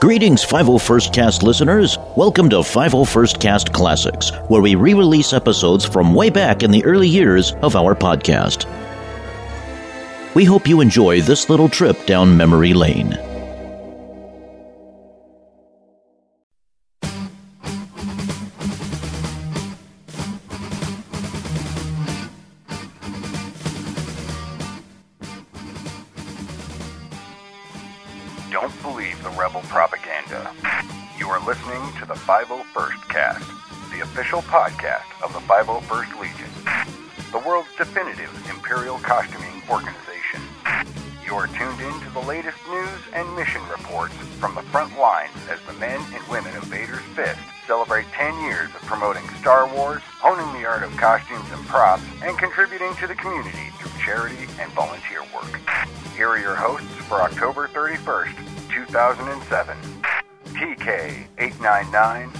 Greetings, 501st Cast listeners. Welcome to 501st Cast Classics, where we re release episodes from way back in the early years of our podcast. We hope you enjoy this little trip down memory lane. To the community through charity and volunteer work. Here are your hosts for October 31st, 2007. TK899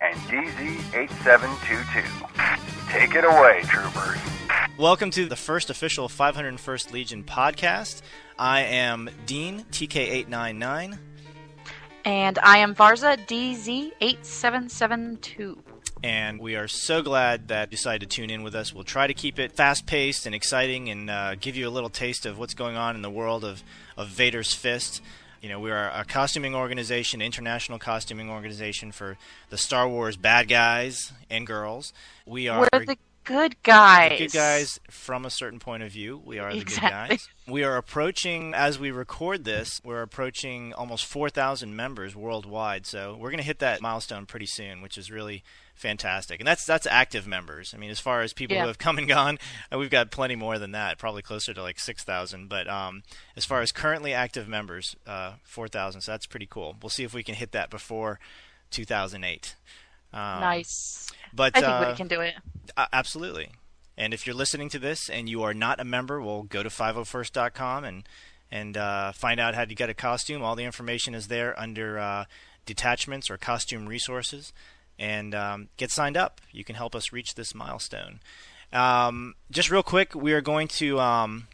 and DZ8722. Take it away, troopers. Welcome to the first official 501st Legion podcast. I am Dean, TK899. And I am Varza DZ8772. And we are so glad that you decided to tune in with us. We'll try to keep it fast paced and exciting and uh, give you a little taste of what's going on in the world of, of Vader's Fist. You know, we are a costuming organization, international costuming organization for the Star Wars bad guys and girls. We are We're the good guys. the good guys from a certain point of view. We are the Exactly. good guys. We are approaching, as we record this, we're approaching almost 4,000 members worldwide. So we're going to hit that milestone pretty soon, which is really fantastic. And that's that's active members. I mean, as far as people Yeah. who have come and gone, uh, we've got plenty more than that, probably closer to like 6,000. But um, as far as currently active members, uh, 4,000. So that's pretty cool. We'll see if we can hit that before 2008. Um, nice. But I think uh, we can do it. uh, absolutely. And if you're listening to this and you are not a member, well, go to 501st.com and and uh, find out how to get a costume. All the information is there under uh, detachments or costume resources, and um, get signed up. You can help us reach this milestone. Um, just real quick, we are going to. Um,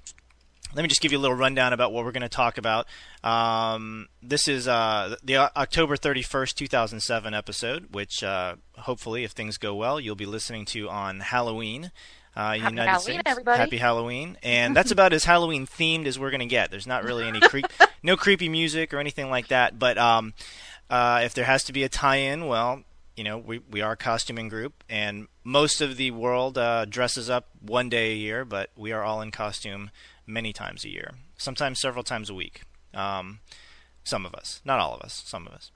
let me just give you a little rundown about what we're going to talk about. Um, this is uh, the October 31st, 2007 episode, which uh, hopefully, if things go well, you'll be listening to on Halloween. Uh, Happy United Halloween, States. everybody. Happy Halloween, and that's about as Halloween themed as we're going to get. There's not really any creep, no creepy music or anything like that. But um, uh, if there has to be a tie-in, well, you know, we we are a costuming group, and most of the world uh, dresses up one day a year, but we are all in costume many times a year, sometimes several times a week. Um, some of us, not all of us, some of us.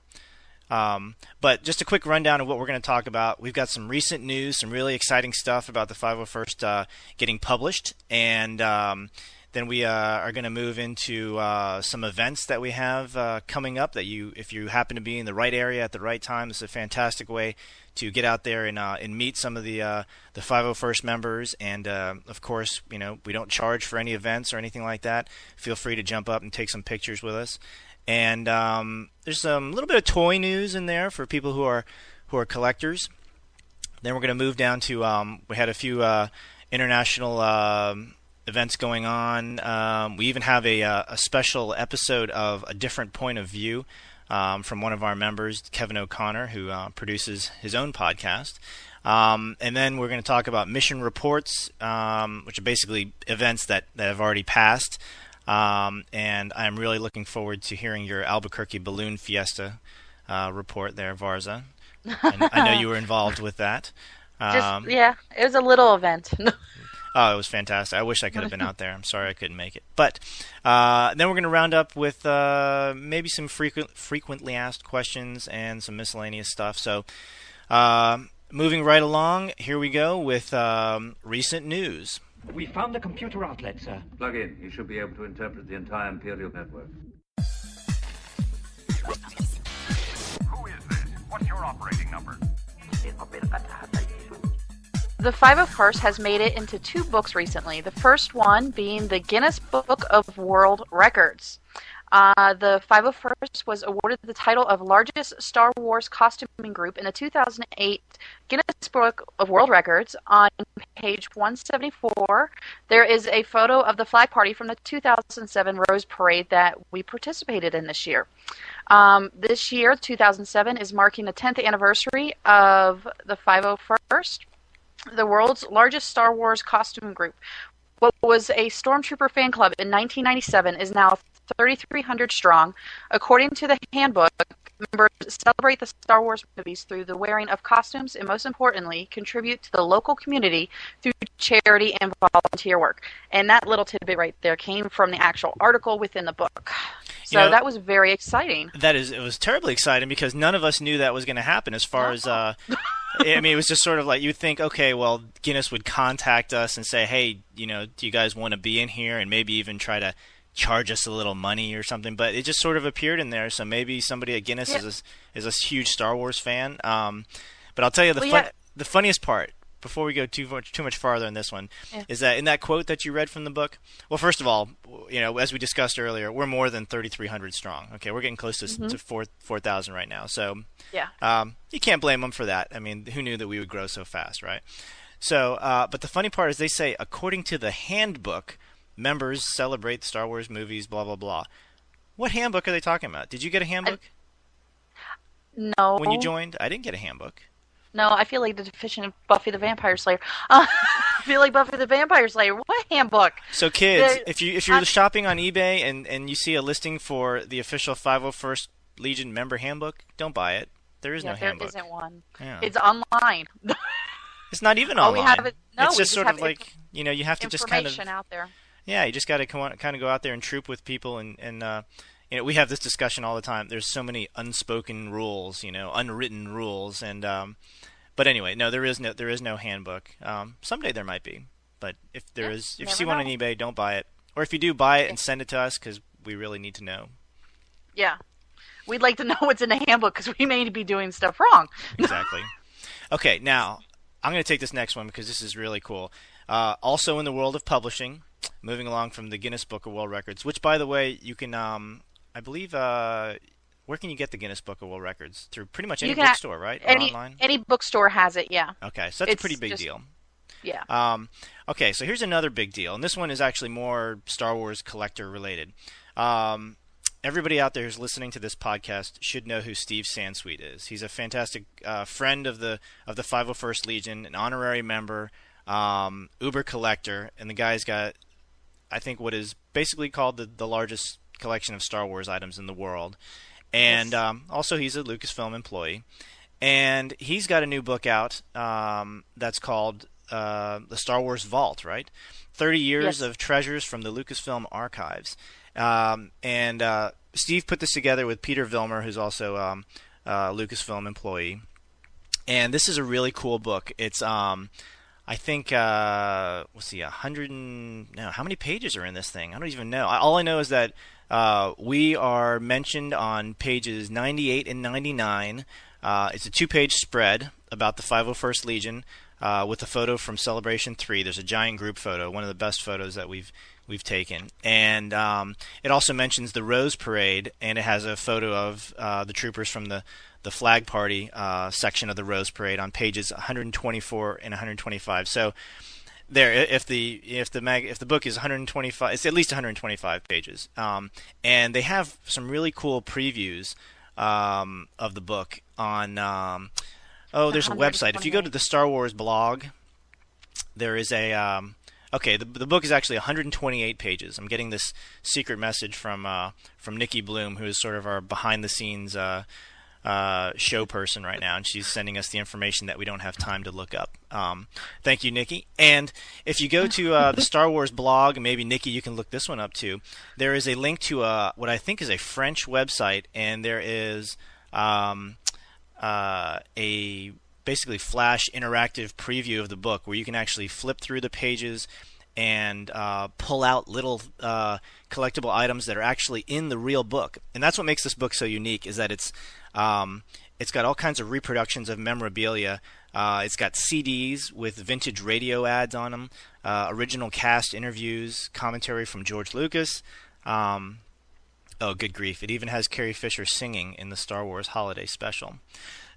Um, but just a quick rundown of what we're going to talk about. We've got some recent news, some really exciting stuff about the 501st uh, getting published, and um, then we uh, are going to move into uh, some events that we have uh, coming up. That you, if you happen to be in the right area at the right time, is a fantastic way to get out there and uh, and meet some of the uh, the 501st members. And uh, of course, you know we don't charge for any events or anything like that. Feel free to jump up and take some pictures with us. And um, there's some little bit of toy news in there for people who are who are collectors. Then we're going to move down to um, we had a few international um, events going on. Um, we even have a, uh, a special episode of a different point of view um, from one of our members, Kevin O'Connor, who uh, produces his own podcast. Um, and then we're going to talk about mission reports, um, which are basically events that, that have already passed. Um, and I'm really looking forward to hearing your Albuquerque Balloon Fiesta uh, report there, Varza. And I know you were involved with that. Just Um, yeah, it was a little event. Oh, it was fantastic. I wish I could have been out there. I'm sorry I couldn't make it. But uh, then we're going to round up with uh, maybe some frequent, frequently asked questions and some miscellaneous stuff. So, uh, moving right along, here we go with um, recent news. We found the computer outlet, sir. Plug in. You should be able to interpret the entire Imperial network. Who is this? What's your operating number? The 501st has made it into two books recently. The first one being the Guinness Book of World Records. Uh, the 501st was awarded the title of largest Star Wars costuming group in the 2008 Guinness Book of World Records. On page 174, there is a photo of the flag party from the 2007 Rose Parade that we participated in this year. Um, this year, 2007, is marking the 10th anniversary of the 501st, the world's largest Star Wars costume group. What was a Stormtrooper fan club in 1997 is now 3,300 strong. According to the handbook, members celebrate the Star Wars movies through the wearing of costumes and, most importantly, contribute to the local community through charity and volunteer work. And that little tidbit right there came from the actual article within the book. So know- that was very exciting. That is, it was terribly exciting because none of us knew that was going to happen. As far as, uh, I mean, it was just sort of like you think, okay, well, Guinness would contact us and say, hey, you know, do you guys want to be in here, and maybe even try to charge us a little money or something. But it just sort of appeared in there, so maybe somebody at Guinness Yeah. is a, is a huge Star Wars fan. Um, but I'll tell you the Well, fun, yeah. the funniest part. Before we go too much too much farther in this one, Yeah. is that in that quote that you read from the book? Well, first of all, you know, as we discussed earlier, we're more than 3,300 strong. Okay, we're getting close to, Mm-hmm. to 4 4,000 right now. So Yeah. um, you can't blame them for that. I mean, who knew that we would grow so fast, right? So, uh, but the funny part is they say, according to the handbook, members celebrate Star Wars movies, blah blah blah. What handbook are they talking about? Did you get a handbook No. when you joined? I didn't get a handbook. No, I feel like the deficient of Buffy the Vampire Slayer. Uh, I feel like Buffy the Vampire Slayer. What handbook? So kids, There- if you if you're I- shopping on eBay and and you see a listing for the official 501st Legion member handbook, don't buy it. There is Yeah, no there handbook. not one. Yeah. It's online. It's not even Oh, we online. have it- no, it's just just sort of like you know you have to just kind of out there. yeah you just got to kind of go out there and troop with people and and uh, you know we have this discussion all the time. There's so many unspoken rules, you know, unwritten rules, and um, but anyway, no, there is no there is no handbook. Um, someday there might be, but if there Yeah, is, if you see one on eBay, don't buy it. Or if you do, buy it and send it to us because we really need to know. Yeah. We'd like to know what's in the handbook because we may be doing stuff wrong. exactly. Okay, now I'm going to take this next one because this is really cool. Uh, also in the world of publishing, moving along from the Guinness Book of World Records, which, by the way, you can, um, I believe, uh, where can you get the Guinness Book of World Records? Through pretty much any You can a- bookstore, right? Or Any online? any bookstore has it. Yeah. Okay, so that's a pretty big just- deal. Yeah. Um, okay, so here's another big deal, and this one is actually more Star Wars collector related. Um, everybody out there who's listening to this podcast should know who Steve Sansweet is. He's a fantastic uh, friend of the of the 501st Legion, an honorary member, um, Uber collector, and the guy's got, I think, what is basically called the, the largest collection of Star Wars items in the world. And Yes. um, also, he's a Lucasfilm employee and he's got a new book out um, that's called uh, the Star Wars Vault. Right, thirty years Yes. of treasures from the Lucasfilm archives, um, and uh, Steve put this together with Peter Vilmur, who's also um, a Lucasfilm employee. And this is a really cool book. It's um, I think uh, let's see, a hundred and no, how many pages are in this thing? I don't even know. I- All I know is that uh, we are mentioned on pages 98 and 99. Uh, it's a two-page spread about the 501st Legion uh, with a photo from Celebration 3. There's a giant group photo, one of the best photos that we've we've taken, and um, it also mentions the Rose Parade, and it has a photo of uh, the troopers from the the flag party uh, section of the Rose Parade on pages 124 and 125. So there, if the if the mag if the book is 125, it's at least 125 pages, um, and they have some really cool previews um, of the book on. Um, oh, there's a website. If you go to the Star Wars blog, there is a um, okay. The, the book is actually 128 pages. I'm getting this secret message from uh, from Nikki Bloom, who is sort of our behind the scenes uh, uh, show person right now, and she's sending us the information that we don't have time to look up. Um, thank you, Nikki. And if you go to uh, the Star Wars blog, maybe Nikki, you can look this one up too. There is a link to a what I think is a French website, and there is um, uh, a basically flash interactive preview of the book where you can actually flip through the pages and uh, pull out little uh, collectible items that are actually in the real book. And that's what makes this book so unique is that it's um, it's got all kinds of reproductions of memorabilia. Uh, it's got CDs with vintage radio ads on them, uh, original cast interviews, commentary from George Lucas. Um, Oh, good grief! It even has Carrie Fisher singing in the Star Wars Holiday Special.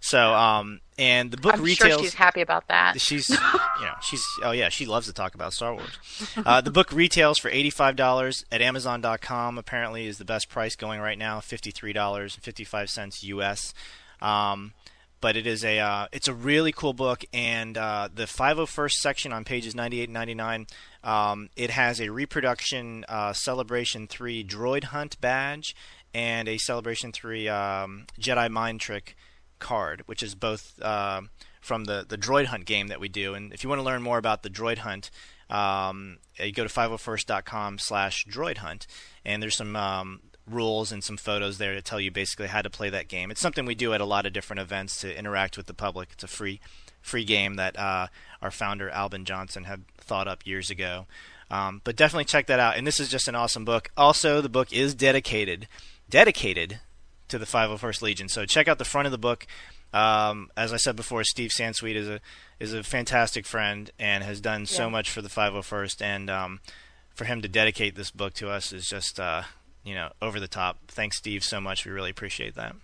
So, um, and the book I'm retails. sure she's happy about that. She's, you know, she's. Oh yeah, she loves to talk about Star Wars. Uh, the book retails for eighty-five dollars at Amazon.com. Apparently, is the best price going right now, fifty-three dollars and fifty-five cents U.S. Um, but it is a uh, it's a really cool book, and uh, the 501st section on pages 98 and 99. Um, it has a reproduction uh, Celebration 3 Droid Hunt badge and a Celebration 3 um, Jedi Mind Trick card, which is both uh, from the, the Droid Hunt game that we do. And if you want to learn more about the Droid Hunt, um, you go to 501st.com slash droid hunt, and there's some um, rules and some photos there to tell you basically how to play that game. It's something we do at a lot of different events to interact with the public. It's a free free game that uh, our founder Albin Johnson had thought up years ago. Um, but definitely check that out. And this is just an awesome book. Also, the book is dedicated dedicated to the 501st Legion. So check out the front of the book. Um, as I said before, Steve Sansweet is a is a fantastic friend and has done so much for the 501st. And um, for him to dedicate this book to us is just uh, you know over the top. Thanks, Steve, so much. We really appreciate that.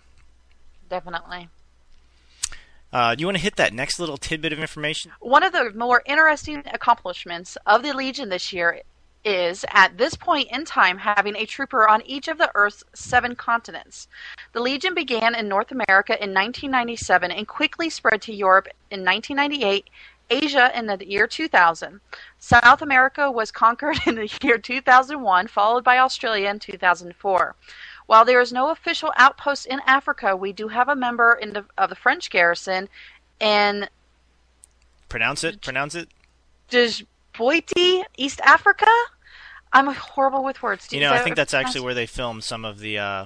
Definitely. Uh, do you want to hit that next little tidbit of information? One of the more interesting accomplishments of the Legion this year is, at this point in time, having a trooper on each of the Earth's seven continents. The Legion began in North America in 1997 and quickly spread to Europe in 1998, Asia in the year 2000. South America was conquered in the year 2001, followed by Australia in 2004. While there is no official outpost in Africa, we do have a member in the, of the French garrison in Pronounce it. Pronounce it. Djibouti, East Africa. I'm horrible with words. Do You know, I think that's actually where they filmed some of the uh,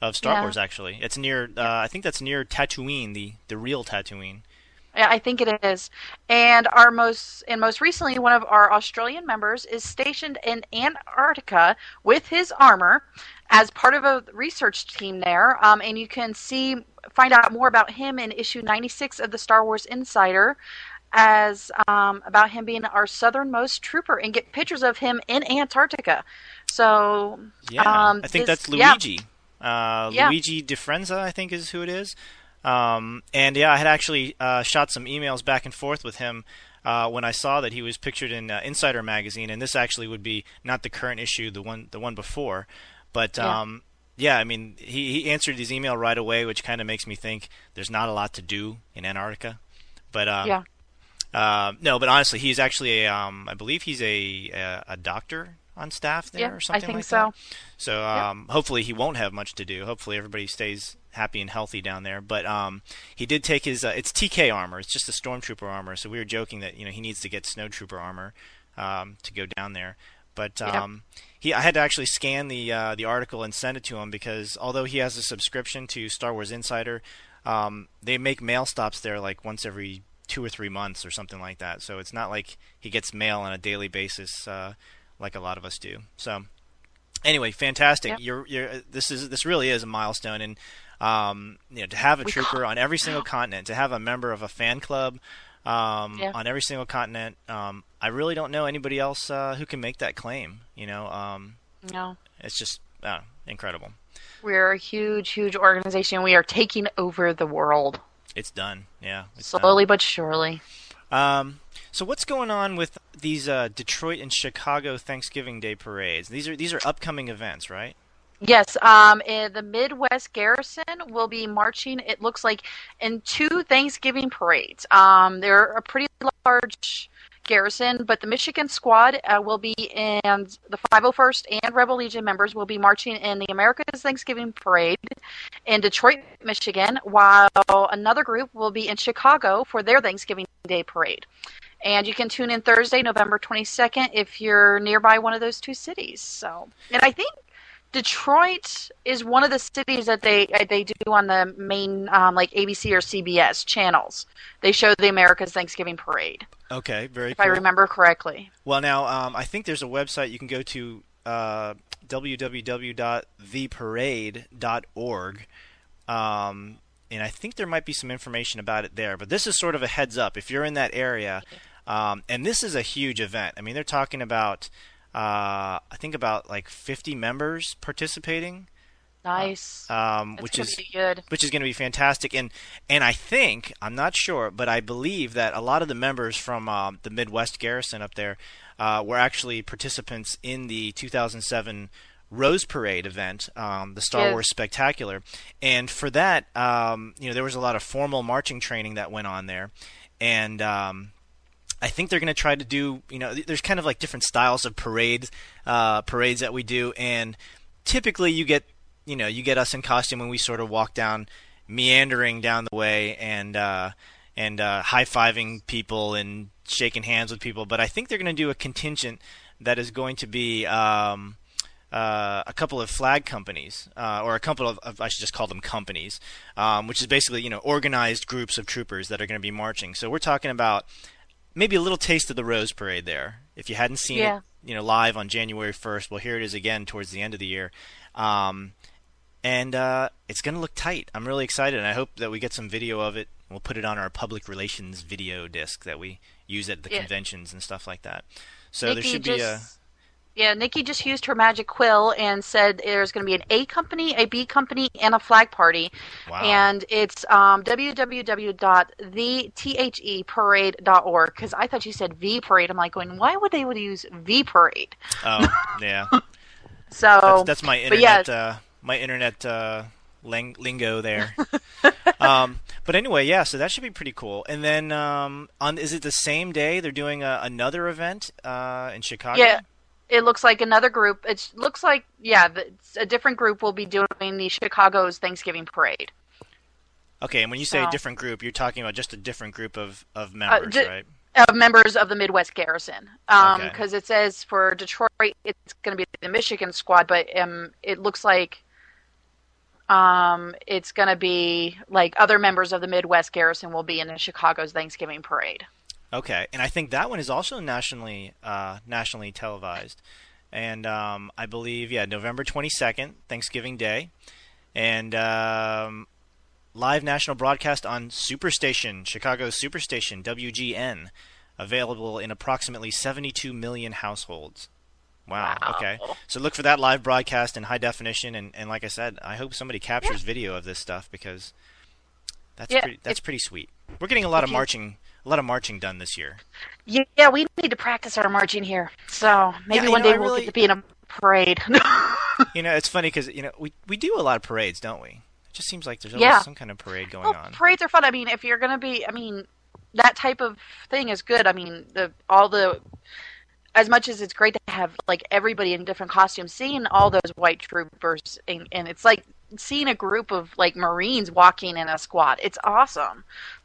of Star Yeah. Wars. Actually, it's near. Uh, I think that's near Tatooine, the the real Tatooine. Yeah, I think it is. And our most and most recently, one of our Australian members is stationed in Antarctica with his armor as part of a research team there. Um, and you can see find out more about him in issue 96 of the Star Wars Insider. As um, about him being our southernmost trooper, and get pictures of him in Antarctica. So, Yeah, um, I think this- that's yeah. Luigi. Uh, Yeah. Luigi DiFrenza, I think is who it is. Um, and yeah, I had actually uh, shot some emails back and forth with him uh, when I saw that he was pictured in uh, Insider magazine, and this actually would be not the current issue, the one the one before, but. Yeah. Um, yeah, I mean, he, he answered his email right away, which kind of makes me think there's not a lot to do in Antarctica. But um, Yeah. Uh, no, but honestly, he's actually a, um, I believe he's a, a a doctor on staff there Yeah, or I something think like so. that. So um, hopefully he won't have much to do. Hopefully everybody stays happy and healthy down there. But um, he did take his uh, it's TK armor. It's just a stormtrooper armor. So we were joking that you know he needs to get snowtrooper armor um, to go down there. But Yep. um, he I had to actually scan the uh, the article and send it to him because although he has a subscription to Star Wars Insider, um, they make mail stops there like once every two or three months or something like that. So it's not like he gets mail on a daily basis uh, like a lot of us do. So anyway, fantastic. Yep. You're, you're, this is this really is a milestone, and um, you know to have a We trooper on every single continent, to have a member of a fan club um, Yeah. on every single continent. Um, I really don't know anybody else uh, who can make that claim. You know, um, No. it's just uh, incredible. We're a huge, huge organization. We are taking over the world It's done. Yeah, it's done. slowly but surely. Um, so what's going on with these uh, Detroit and Chicago Thanksgiving Day parades? These are these are upcoming events, right? Yes, um, eh, the Midwest Garrison will be marching. It looks like in two Thanksgiving parades. Um, they're a pretty large garrison, but the Michigan squad uh, will be in the 501st and Rebel Legion members will be marching in the America's Thanksgiving Parade in Detroit, Michigan, while another group will be in Chicago for their Thanksgiving Day parade. And you can tune in Thursday, November 22nd, if you're nearby one of those two cities. So, and I think Detroit is one of the cities that they uh, they do on the main um, like ABC or CBS channels. They show the America's Thanksgiving Parade, Okay, very if cool. I remember correctly. Well, now um, I think there's a website you can go to uh, www.theparade.org, um, and I think there might be some information about it there. But this is sort of a heads up if you're in that area, um, and this is a huge event. I mean, they're talking about uh, I think about like 50 members participating. Nice. um, That's which is be good. which is going to be fantastic. And and I think I'm not sure, but I believe that a lot of the members from um, the Midwest Garrison up there uh, were actually participants in the 2007 Rose Parade event, um, the Star Yes. Wars Spectacular. And for that, um, you know, there was a lot of formal marching training that went on there, and um, I think they're going to try to do, you know, there's kind of like different styles of parades, uh, parades that we do, and typically you get, you know, you get us in costume and we sort of walk down, meandering down the way and uh, and uh, high fiving people and shaking hands with people. But I think they're going to do a contingent that is going to be. Um, uh, a couple of flag companies, uh, or a couple of, of, I should just call them companies, um, which is basically you know organized groups of troopers that are going to be marching. So we're talking about maybe a little taste of the Rose Parade there. If you hadn't seen Yeah. it, you know, live on January 1st, well, here it is again towards the end of the year. Um, and uh, it's going to look tight. I'm really excited, and I hope that we get some video of it. We'll put it on our public relations video disc that we use at the Yeah. conventions and stuff like that. So there should be a. Yeah, Nikki just used her magic quill and said there's going to be an A company, a B company, and a flag party. Wow. And it's um, www.thetheparade.org because I thought you said V parade. I'm like going, why would they would use V parade? Oh, yeah. So That's, that's my but yeah. internet. Uh, my internet uh, ling- lingo there. um, but anyway, yeah. So that should be pretty cool. And then um, on is it the same day they're doing a, another event uh, in Chicago? Yeah, it looks like another group. It looks like yeah, it's a different group will be doing the Chicago's Thanksgiving parade. Okay. And when you say a So- different group, you're talking about just a different group of of members, ju- right? of members of the Midwest Garrison. Okay. Because it says for Detroit, it's going to be the Michigan squad, but um, it looks like um, it's going to be like other members of the Midwest Garrison will be in the Chicago's Thanksgiving parade. Okay, and I think that one is also nationally uh, nationally televised, and um, I believe yeah November twenty second, Thanksgiving Day, and um, live national broadcast on Superstation, Chicago's Superstation WGN, available in approximately seventy two million households. Wow. Wow. Okay. So look for that live broadcast in high definition, and, and like I said, I hope somebody captures video of this stuff because that's Yeah, pretty, that's pretty sweet. We're getting a lot of marching, a lot of marching done this year. Yeah, yeah, we need to practice our marching here. So maybe Yeah, one know, day I we'll really- get to be in a parade. You know, it's funny because you know we we do a lot of parades, don't we? It just seems like there's always Yeah. some kind of parade going well, on. parades are fun. I mean, if you're going to be, I mean, that type of thing is good. I mean, the all the as much as it's great to have like everybody in different costumes, seeing all those white troopers, and, and it's like seeing a group of like Marines walking in a squad. It's awesome.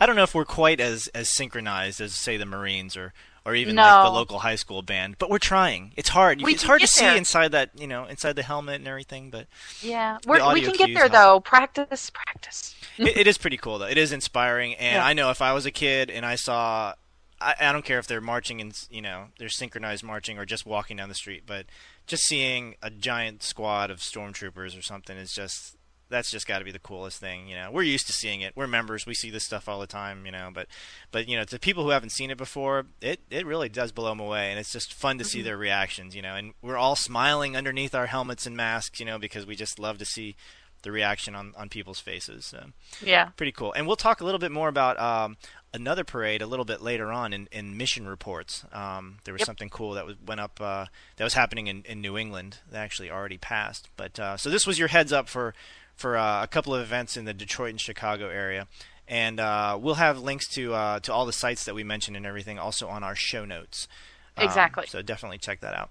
I don't know if we're quite as as synchronized as say the Marines or or even No. like the local high school band, but we're trying. It's hard. We it's hard to see there. inside that you know inside the helmet and everything, but Yeah, We're, we can get there help. though. Practice, practice. it, it is pretty cool though. It is inspiring, and Yeah. I know if I was a kid and I saw, I, I don't care if they're marching and you know, they're synchronized marching or just walking down the street, but just seeing a giant squad of stormtroopers or something is just that's just got to be the coolest thing. You know, we're used to seeing it. We're members. We see this stuff all the time. You know, but but you know, to people who haven't seen it before, it it really does blow them away, and it's just fun to see their reactions. You know, and we're all smiling underneath our helmets and masks. You know, because we just love to see the reaction on on people's faces. So Yeah. pretty cool. And we'll talk a little bit more about um, another parade a little bit later on in, in mission reports. Um, there was Yep. something cool that was, went up uh, that was happening in, in New England that actually already passed. But uh, so this was your heads up for for uh, a couple of events in the Detroit and Chicago area. And uh, we'll have links to uh, to all the sites that we mentioned and everything also on our show notes. Um, Exactly. So definitely check that out.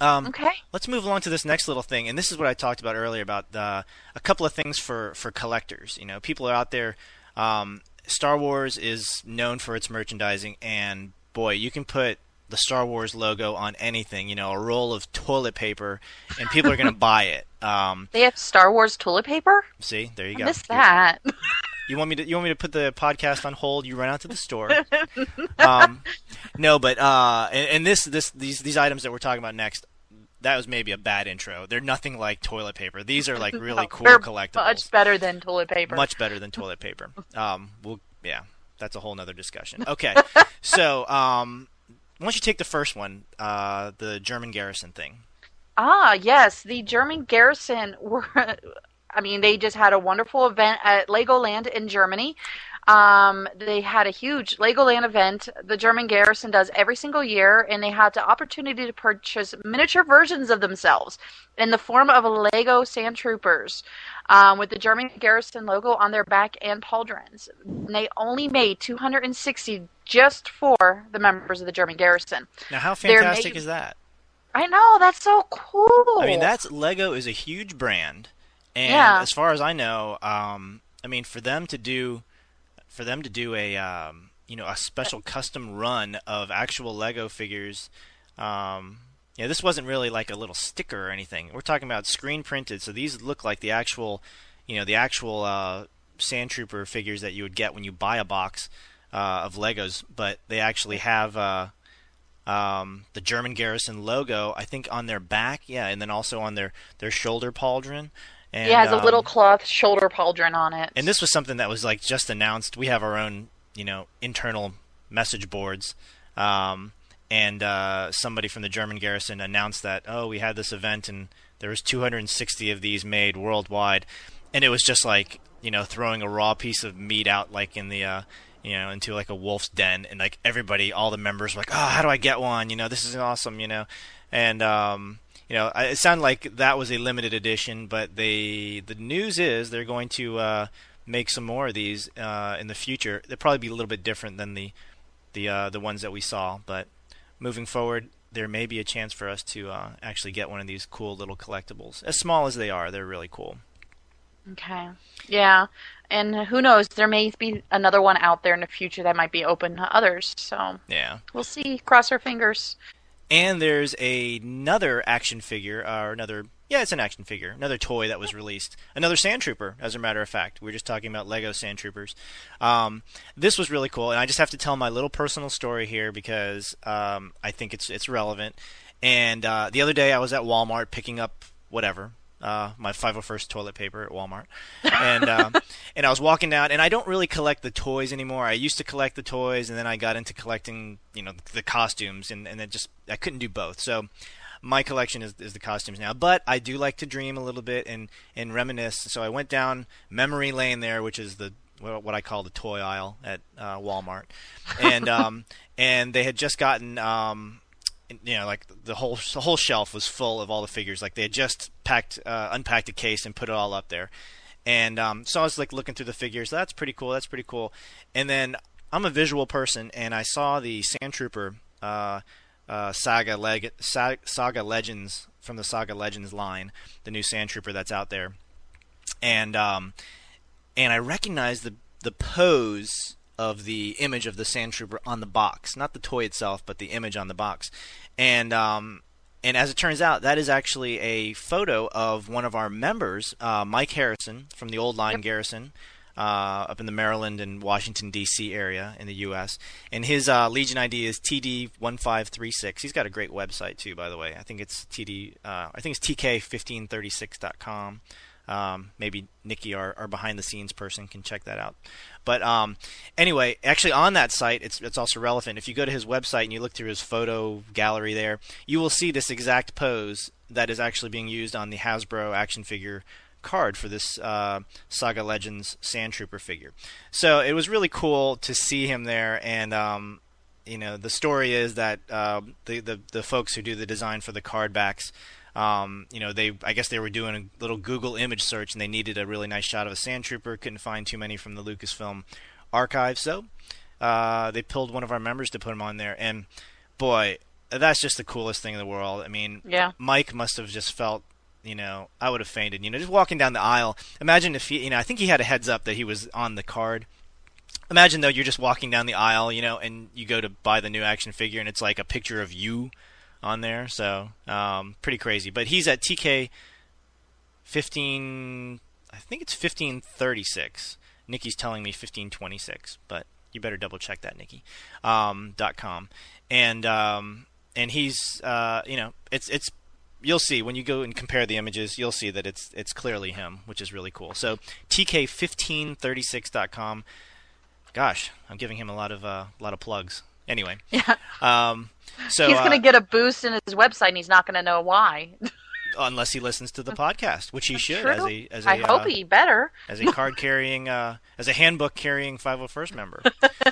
Um, Okay. Let's move along to this next little thing, and this is what I talked about earlier about a couple of things for for collectors. You know, people are out there. Um, Star Wars is known for its merchandising, and boy, you can put the Star Wars logo on anything. You know, a roll of toilet paper, and people are going to buy it. Um, They have Star Wars toilet paper. see, there you I go. missed that. You want me to you want me to put the podcast on hold? You run out to the store. um, no, but uh, and, and this this these these items that we're talking about next, that was maybe a bad intro. They're nothing like toilet paper. These are like really No, cool they're collectibles. Much better than toilet paper. Much better than toilet paper. Um, we'll yeah, that's a whole nother discussion. Okay, so um, why don't you take the first one, uh, the German garrison thing? Ah, yes, the German garrison were. I mean, they just had a wonderful event at Legoland in Germany. Um, they had a huge Legoland event. The German garrison does every single year, and they had the opportunity to purchase miniature versions of themselves in the form of Lego Sand Troopers um, with the German garrison logo on their back and pauldrons. And they only made 260 just for the members of the German garrison. Now, how fantastic made- is that? I know that's so cool. I mean, that's Lego is a huge brand, and Yeah. as far as I know, um, I mean, for them to do, for them to do a, um, you know, a special custom run of actual Lego figures, um, yeah, this wasn't really like a little sticker or anything. We're talking about screen printed, so these look like the actual, you know, the actual uh, Sand Trooper figures that you would get when you buy a box uh, of Legos, but they actually have. Uh, um, the German garrison logo, I think, on their back, yeah, and then also on their their shoulder pauldron. And, it has a um, little cloth shoulder pauldron on it. And this was something that was like just announced. We have our own, you know, internal message boards. Um, and uh, somebody from the German garrison announced that, oh, we had this event and there was 260 of these made worldwide, and it was just like, you know, throwing a raw piece of meat out like in the, uh, you know, into like a wolf's den, and like everybody, all the members were like, oh, how do I get one? You know, this is awesome, you know, and um, you know, it sounded like that was a limited edition, but they, the news is they're going to uh, make some more of these uh, in the future. They'll probably be a little bit different than the, the, uh, the ones that we saw, but moving forward, there may be a chance for us to uh, actually get one of these cool little collectibles. As small as they are, they're really cool. Okay. Yeah. And who knows? There may be another one out there in the future that might be open to others. So Yeah. we'll see. Cross our fingers. And there's a, another action figure, or another, yeah, it's an action figure, another toy that was released. Another Sand Trooper, as a matter of fact. we are just talking about Lego Sand Troopers. Um, this was really cool, and I just have to tell my little personal story here because um, I think it's it's relevant. And uh, the other day I was at Walmart picking up whatever, uh, my 501st toilet paper at Walmart, and um, and I was walking down, and I don't really collect the toys anymore. I used to collect the toys, and then I got into collecting, you know, the costumes, and and it just I couldn't do both. So my collection is, is the costumes now, but I do like to dream a little bit and and reminisce. So I went down memory lane there, which is the what what I call the toy aisle at uh, Walmart, and um, and they had just gotten um, you know, like the whole the whole shelf was full of all the figures. Like they had just packed, uh, unpacked a case and put it all up there. And um, so I was like looking through the figures. That's pretty cool. That's pretty cool. And then I'm a visual person, and I saw the Sand Trooper uh, uh, Saga Leg- Saga Legends from the Saga Legends line, the new Sand Trooper that's out there. And um, and I recognized the the pose of the image of the sand trooper on the box, not the toy itself, but the image on the box. And um, and as it turns out, that is actually a photo of one of our members, uh, Mike Harrison from the Old Line Garrison. Uh, up in the Maryland and Washington D.C. area in the U.S. And his uh, Legion ID is TD1536. He's got a great website too, by the way. I think it's TD. Uh, I think it's TK1536.com. Um, maybe Nikki, our, our behind the scenes person, can check that out. But um, anyway, actually on that site, it's it's also relevant. If you go to his website and you look through his photo gallery there, you will see this exact pose that is actually being used on the Hasbro action figure card for this uh, Saga Legends Sand Trooper figure. So it was really cool to see him there, and um, you know the story is that uh, the, the the folks who do the design for the card backs um, you know, they I guess they were doing a little Google image search and they needed a really nice shot of a sand trooper. Couldn't find too many from the Lucasfilm archive, so uh, they pulled one of our members to put him on there. And boy, that's just the coolest thing in the world. I mean, Yeah. Mike must have just felt. You know, I would have fainted. You know, just walking down the aisle. Imagine if he, you know, I think he had a heads up that he was on the card. Imagine though, you're just walking down the aisle, you know, and you go to buy the new action figure, and it's like a picture of you on there. So um, pretty crazy. But he's at TK fifteen. I think it's fifteen thirty six. Nikki's telling me fifteen twenty six, but you better double check that, Nikki. Um, dot com, and um, and he's uh, you know it's it's you'll see when you go and compare the images, you'll see that it's it's clearly him, which is really cool. So tk1536.com. Gosh, I'm giving him a lot of uh, a lot of plugs. Anyway, Yeah. um, so he's uh, going to get a boost in his website and he's not going to know why. unless he listens to the podcast, which he should True. as a as a I hope uh, he better. as a card carrying uh, as a handbook carrying 501st member.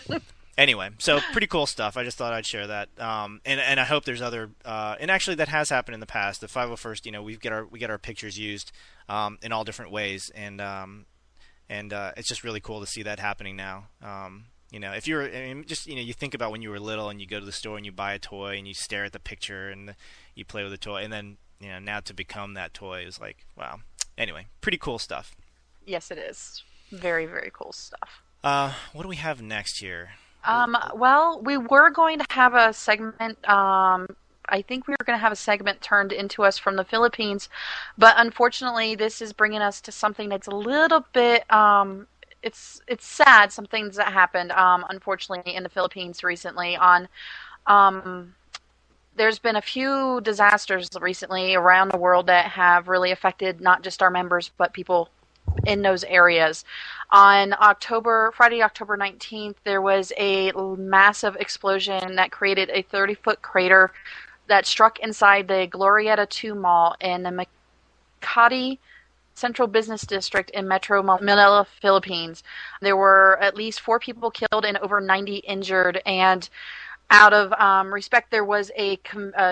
anyway, so pretty cool stuff. I just thought I'd share that, um, and and I hope there's other. Uh, and actually, that has happened in the past. The 501st, you know, we get our we get our pictures used um, in all different ways, and um, and uh, it's just really cool to see that happening now. Um, you know, if you're I mean, just you know, you think about when you were little and you go to the store and you buy a toy and you stare at the picture and you play with the toy, and then you know now to become that toy is like wow. Anyway, pretty cool stuff. Yes, it is. Very, very cool stuff. Uh, what do we have next here? Um, well, we were going to have a segment. Um, I think we were going to have a segment turned into us from the Philippines, but unfortunately, this is bringing us to something that's a little bit. Um, it's it's sad. Some things that happened, um, unfortunately, in the Philippines recently. On, um, there's been a few disasters recently around the world that have really affected not just our members, but people in those areas. On October, Friday, October 19th, there was a massive explosion that created a 30 foot crater that struck inside the Glorieta 2 Mall in the Makati Central Business District in Metro Manila, Philippines. There were at least four people killed and over 90 injured, and out of um, respect, there was a,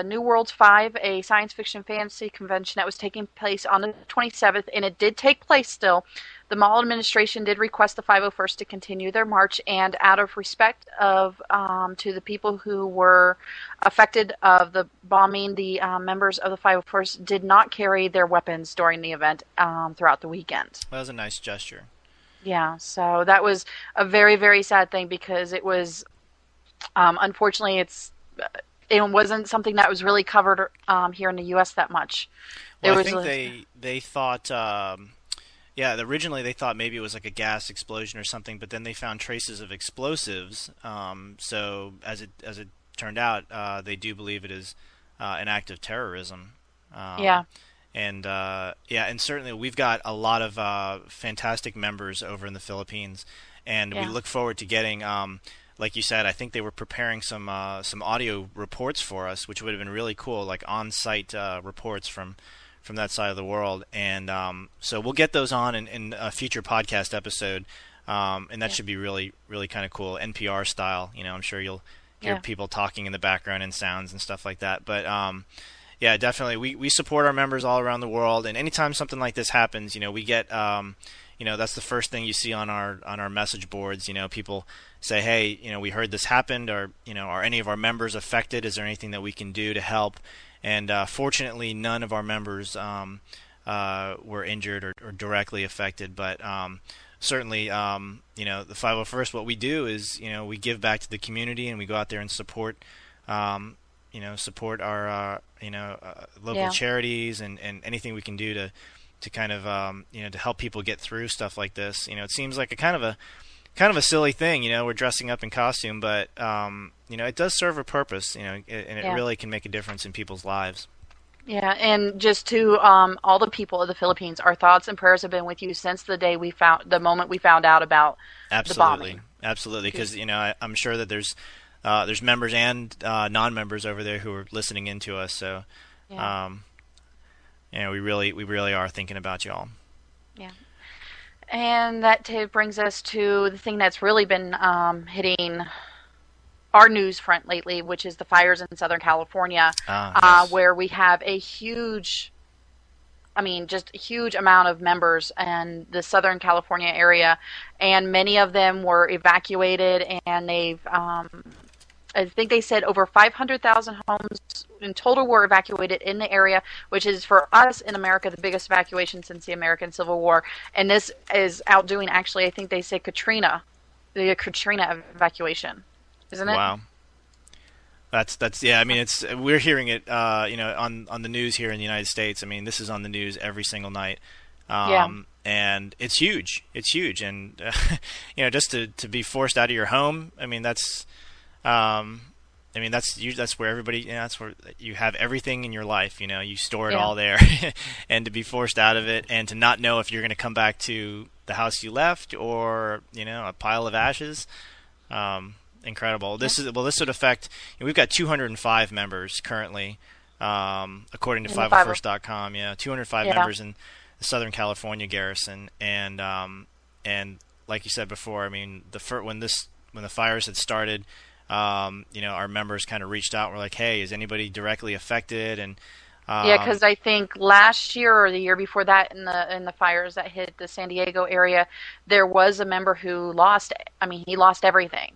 New Worlds 5, a science fiction fantasy convention that was taking place on the 27th, and it did take place still. The mall administration did request the 501st to continue their march, and out of respect of um, to the people who were affected of the bombing, the um, members of the 501st did not carry their weapons during the event um, throughout the weekend. That was a nice gesture. Yeah, so that was a very, very sad thing because it was um, unfortunately, it's it wasn't something that was really covered um, here in the U.S. that much. Well, I think a... they they thought. Um, yeah, originally they thought maybe it was like a gas explosion or something, but then they found traces of explosives. Um, so as it as it turned out, uh, they do believe it is uh, an act of terrorism. Um, yeah. And uh, yeah, and certainly we've got a lot of uh, fantastic members over in the Philippines, and yeah. we look forward to getting um, like you said, I think they were preparing some uh, some audio reports for us, which would have been really cool, like on-site uh, reports from from that side of the world. And um, so we'll get those on in, in a future podcast episode, um, and that Yeah. should be really really kind of cool, NPR style. You know, I'm sure you'll hear Yeah. people talking in the background and sounds and stuff like that. But um, yeah, definitely, we we support our members all around the world, and anytime something like this happens, you know, we get. Um, you know that's the first thing you see on our on our message boards you know people say hey you know we heard this happened or you know are any of our members affected is there anything that we can do to help and uh, fortunately none of our members um, uh, were injured or, or directly affected but um, certainly um, you know the 501st what we do is you know we give back to the community and we go out there and support um, you know support our uh, you know uh, local Yeah. charities and, and anything we can do to to kind of um, you know to help people get through stuff like this. You know, it seems like a kind of a kind of a silly thing. You know, we're dressing up in costume, but um, you know, it does serve a purpose. You know, and it Yeah. really can make a difference in people's lives. Yeah, and just to um, all the people of the Philippines, our thoughts and prayers have been with you since the day we found the moment we found out about Absolutely, bombing. absolutely. Because you know, I, I'm sure that there's uh, there's members and uh, non-members over there who are listening in to us. So, Yeah. um, you know, we really we really are thinking about y'all. And that t- brings us to the thing that's really been um, hitting our news front lately, which is the fires in Southern California, Ah, uh, yes. where we have a huge, I mean, just a huge amount of members in the Southern California area, and many of them were evacuated, and they've, um, I think they said over 500,000 homes in total were evacuated in the area, which is for us in America the biggest evacuation since the American Civil War. And this is outdoing, actually, I think they say Katrina, the Katrina evacuation, isn't it? Wow. That's that's yeah. I mean, it's we're hearing it, uh, you know, on on the news here in the United States. I mean, this is on the news every single night. Um, Yeah. And it's huge. It's huge, and uh, you know, just to to be forced out of your home. I mean, that's, um, I mean, that's you. That's where everybody. You know, that's where you have everything in your life. You know, you store it Yeah. all there, and to be forced out of it, and to not know if you're going to come back to the house you left or you know a pile of ashes. Um, incredible. This is well. This would affect. You know, we've got 205 members currently um, according to In 501st.com. Yeah, 205 Yeah. members in the Southern California garrison, and um, and like you said before, I mean, the fir- when this when the fires had started, um, you know, our members kind of reached out. and We're like, hey, is anybody directly affected? And um, Yeah, because I think last year or the year before that, in the in the fires that hit the San Diego area, there was a member who lost. I mean, he lost everything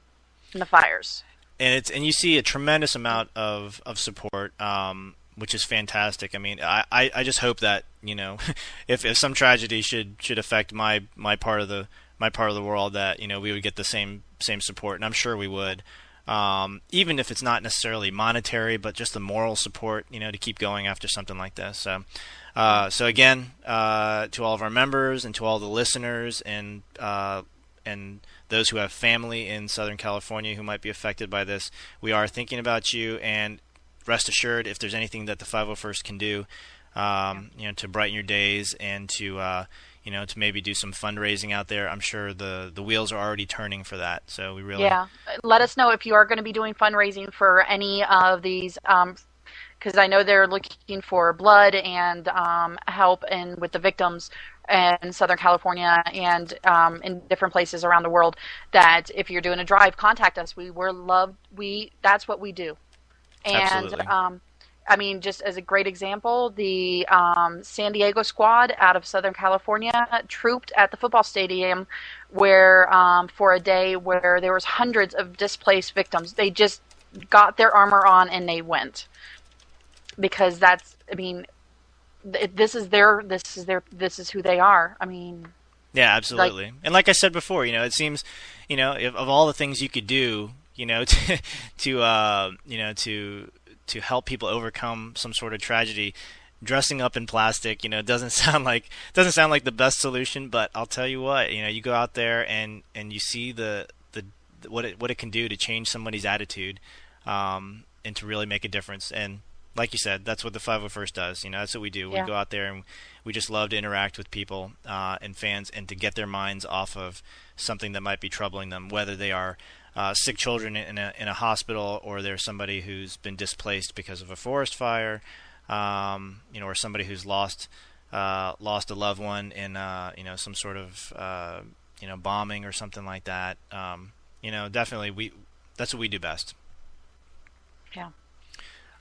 in the fires. and it's and you see a tremendous amount of of support, um, which is fantastic. I mean, I, I, I just hope that you know, if if some tragedy should should affect my my part of the my part of the world, that you know we would get the same same support, and I'm sure we would. Um, even if it's not necessarily monetary, but just the moral support, you know, to keep going after something like this. So, uh, so again, uh, to all of our members and to all the listeners and uh, and those who have family in Southern California who might be affected by this, we are thinking about you. And rest assured, if there's anything that the 501st can do, um, you know, to brighten your days and to uh, you know to maybe do some fundraising out there, I'm sure the the wheels are already turning for that. So we really Yeah, let us know if you are going to be doing fundraising for any of these, because I know they're looking for blood and um, help and with the victims in Southern California and um, in different places around the world. That if you're doing a drive, contact us. We were loved. We that's what we do. And Absolutely. um, I mean, just as a great example, the um, San Diego squad out of Southern California trooped at the football stadium where um, for a day where there was hundreds of displaced victims. They just got their armor on and they went because that's. I mean, th- this is their. This is their. This is who they are. I mean, Yeah, absolutely. and like I said before, you know, it seems, you know, if, of all the things you could do, you know, to, to uh, you know, to to help people overcome some sort of tragedy, dressing up in plastic, you know, doesn't sound like doesn't sound like the best solution. But I'll tell you what, you know, you go out there and and you see the the what it what it can do to change somebody's attitude, um, and to really make a difference. And like you said, that's what the 501st does. You know, that's what we do. Yeah. We go out there and we just love to interact with people uh, and fans and to get their minds off of something that might be troubling them, whether they are uh, sick children in a, in a hospital or they're somebody who's been displaced because of a forest fire, um, you know, or somebody who's lost uh, lost a loved one in uh, you know some sort of uh, you know bombing or something like that. Um, you know, definitely we that's what we do best. yeah.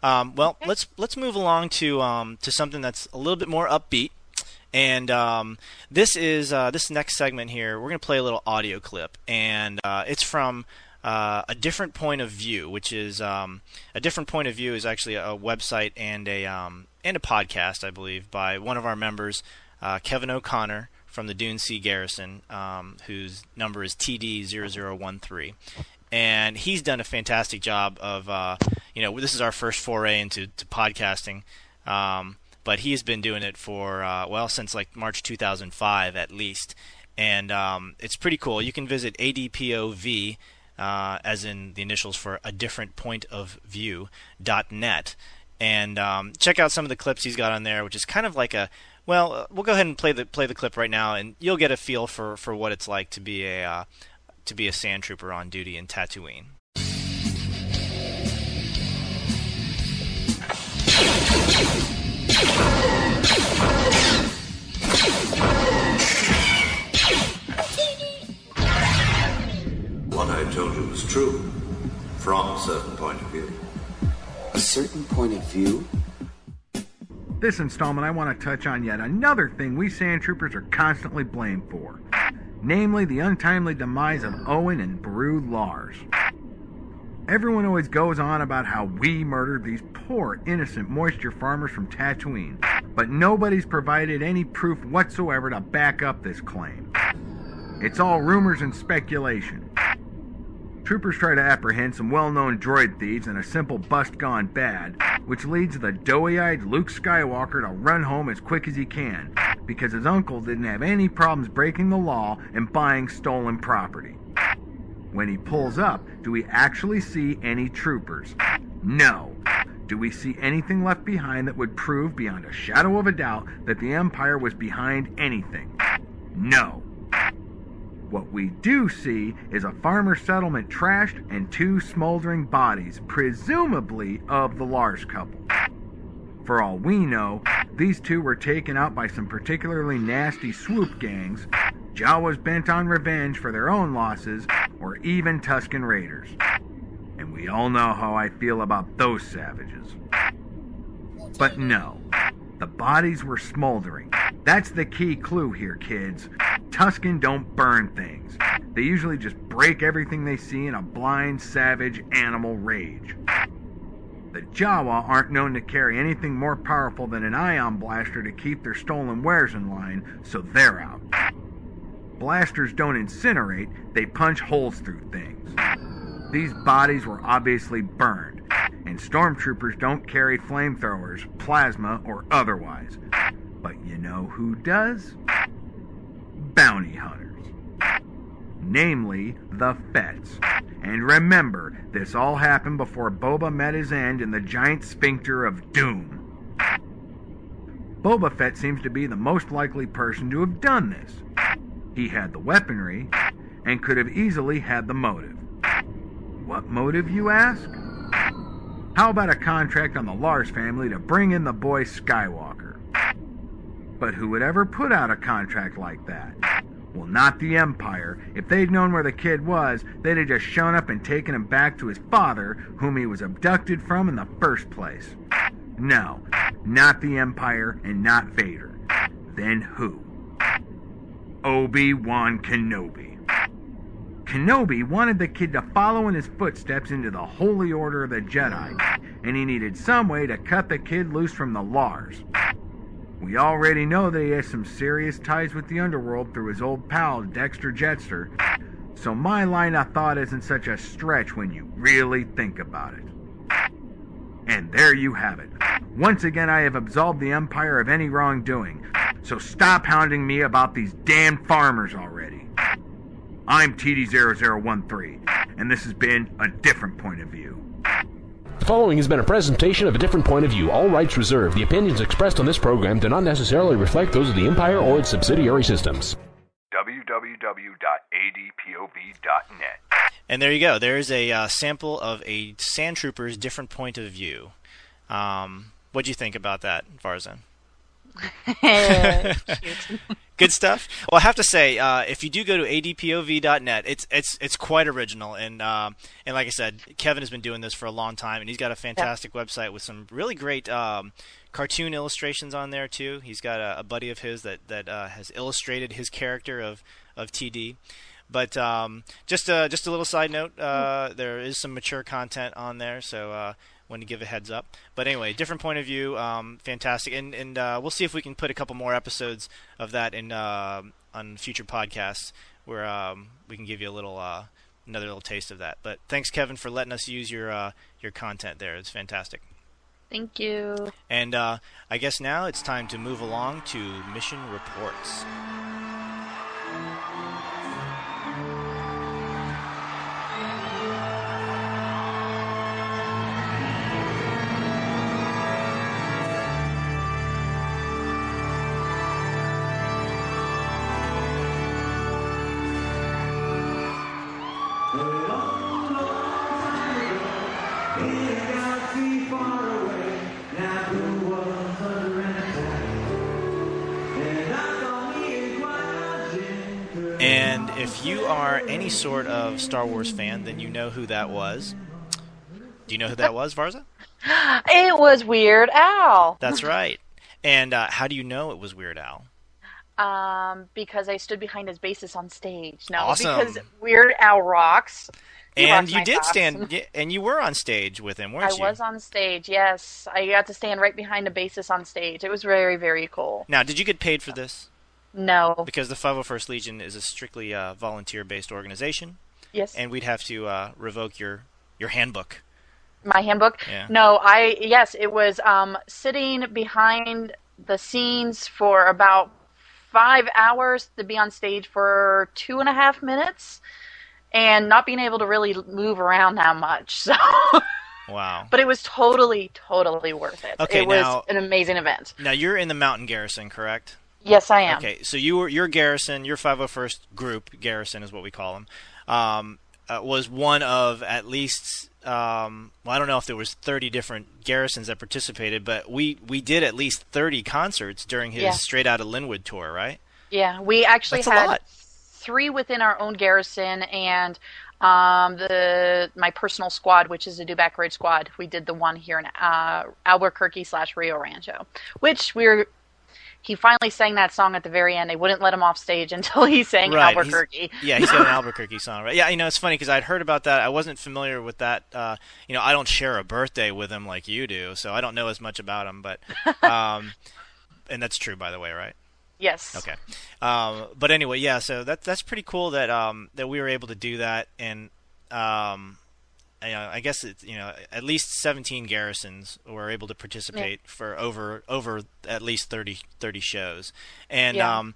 Um, well, let's let's move along to um, to something that's a little bit more upbeat. And um, this is uh, this next segment here. We're going to play a little audio clip, and uh, it's from uh, a different point of view, which is um, a different point of view is actually a website and a um, and a podcast, I believe, by one of our members, uh, Kevin O'Connor from the Dune Sea Garrison, um, whose number is TD0013 and he's done a fantastic job of uh, you know this is our first foray into to podcasting um, but he's been doing it for uh, well since like march 2005 at least. And um, it's pretty cool. You can visit adpov uh, as in the initials for a different point of view dot net and um, check out some of the clips he's got on there which is kind of like a well uh, we'll go ahead and play the play the clip right now and you'll get a feel for, for what it's like to be a uh, to be a sand trooper on duty in Tatooine. What told you was true, from a certain point of view. A certain point of view? This installment, I want to touch on yet another thing we sand troopers are constantly blamed for namely the untimely demise of Owen and Beru Lars. Everyone always goes on about how we murdered these poor, innocent moisture farmers from Tatooine, but nobody's provided any proof whatsoever to back up this claim. It's all rumors and speculation. Troopers try to apprehend some well known droid thieves and a simple bust gone bad, which leads the doughy eyed Luke Skywalker to run home as quick as he can, because his uncle didn't have any problems breaking the law and buying stolen property. When he pulls up, do we actually see any troopers? No. Do we see anything left behind that would prove beyond a shadow of a doubt that the Empire was behind anything? No. What we do see is a farmer settlement trashed and two smoldering bodies, presumably of the Lars couple. For all we know, these two were taken out by some particularly nasty swoop gangs, Jawas bent on revenge for their own losses, or even Tusken Raiders. And we all know how I feel about those savages. But no, the bodies were smoldering. That's the key clue here, kids. Tusken don't burn things. They usually just break everything they see in a blind, savage, animal rage. The Jawa aren't known to carry anything more powerful than an ion blaster to keep their stolen wares in line, so they're out. Blasters don't incinerate, they punch holes through things. These bodies were obviously burned, and stormtroopers don't carry flamethrowers, plasma, or otherwise. But you know who does? Bounty hunters. Namely, the Fetts. And remember, this all happened before Boba met his end in the giant sphincter of doom. Boba Fett seems to be the most likely person to have done this. He had the weaponry, and could have easily had the motive. What motive, you ask? How about a contract on the Lars family to bring in the boy Skywalker? But who would ever put out a contract like that? Well, not the Empire. If they'd known where the kid was, they'd have just shown up and taken him back to his father, whom he was abducted from in the first place. No, not the Empire and not Vader. Then who? Obi Wan Kenobi. Kenobi wanted the kid to follow in his footsteps into the Holy Order of the Jedi, and he needed some way to cut the kid loose from the Lars. We already know that he has some serious ties with the underworld through his old pal Dexter Jettster, so my line of thought isn't such a stretch when you really think about it. And there you have it. Once again, I have absolved the Empire of any wrongdoing, so stop hounding me about these damn farmers already. I'm TD0013, and this has been a different point of view. The following has been a presentation of a different point of view, all rights reserved. The opinions expressed on this program do not necessarily reflect those of the Empire or its subsidiary systems. www.adpov.net. And there you go. There's a uh, sample of a Sand Trooper's different point of view. Um, what do you think about that, Varzan? Good stuff. Well, I have to say, uh, if you do go to adpov.net, it's it's it's quite original, and uh, and like I said, Kevin has been doing this for a long time, and he's got a fantastic yep. website with some really great um, cartoon illustrations on there too. He's got a, a buddy of his that that uh, has illustrated his character of of TD. But um, just uh, just a little side note, uh, there is some mature content on there, so uh, when to give a heads up. But anyway, different point of view, um, fantastic, and and uh, we'll see if we can put a couple more episodes of that in uh, on future podcasts where um, we can give you a little uh, another little taste of that. But thanks, Kevin, for letting us use your uh, your content there. It's fantastic. Thank you. And uh, I guess now it's time to move along to mission reports. You are any sort of Star Wars fan, then you know who that was. Do you know who that was, Varza? It was Weird Al. That's right. And uh, how do you know it was Weird Al? Um, because I stood behind his bassist on stage. No, awesome. because Weird Al rocks. He and you did thoughts. stand, and you were on stage with him, weren't I you? I was on stage. Yes, I got to stand right behind the bassist on stage. It was very, very cool. Now, did you get paid for this? No. Because the 501st Legion is a strictly uh, volunteer-based organization. Yes. And we'd have to uh, revoke your your handbook. My handbook. Yeah. No, I yes, it was um, sitting behind the scenes for about five hours to be on stage for two and a half minutes, and not being able to really move around that much. So. Wow. But it was totally, totally worth it. Okay, it was now- an amazing event. Now you're in the mountain garrison, correct? Yes, I am. Okay, so you were your garrison, your 501st group garrison is what we call them. Um, uh, was one of at least um, well, I don't know if there was 30 different garrisons that participated, but we we did at least 30 concerts during his Yeah. Straight Outta Lynwood tour, right? Yeah, we actually That's had three within our own garrison and um, the my personal squad, which is the Dubac Ridge squad. We did the one here in uh, Albuquerque slash Rio Rancho, which we're. He finally sang that song at the very end. They wouldn't let him off stage until he sang Right, he's- Albuquerque. Yeah, he's got an Albuquerque song, right? Yeah, you know, it's funny because I'd heard about that. I wasn't familiar with that. Uh, you know, I don't share a birthday with him like you do, so I don't know as much about him. But, um, and that's true, by the way, right? Yes. Okay. Um, but anyway, yeah. So that that's pretty cool that um, that we were able to do that, and um, you know, I guess it's you know at least 17 garrisons were able to participate for over over at least 30 30 shows, and Yeah. um,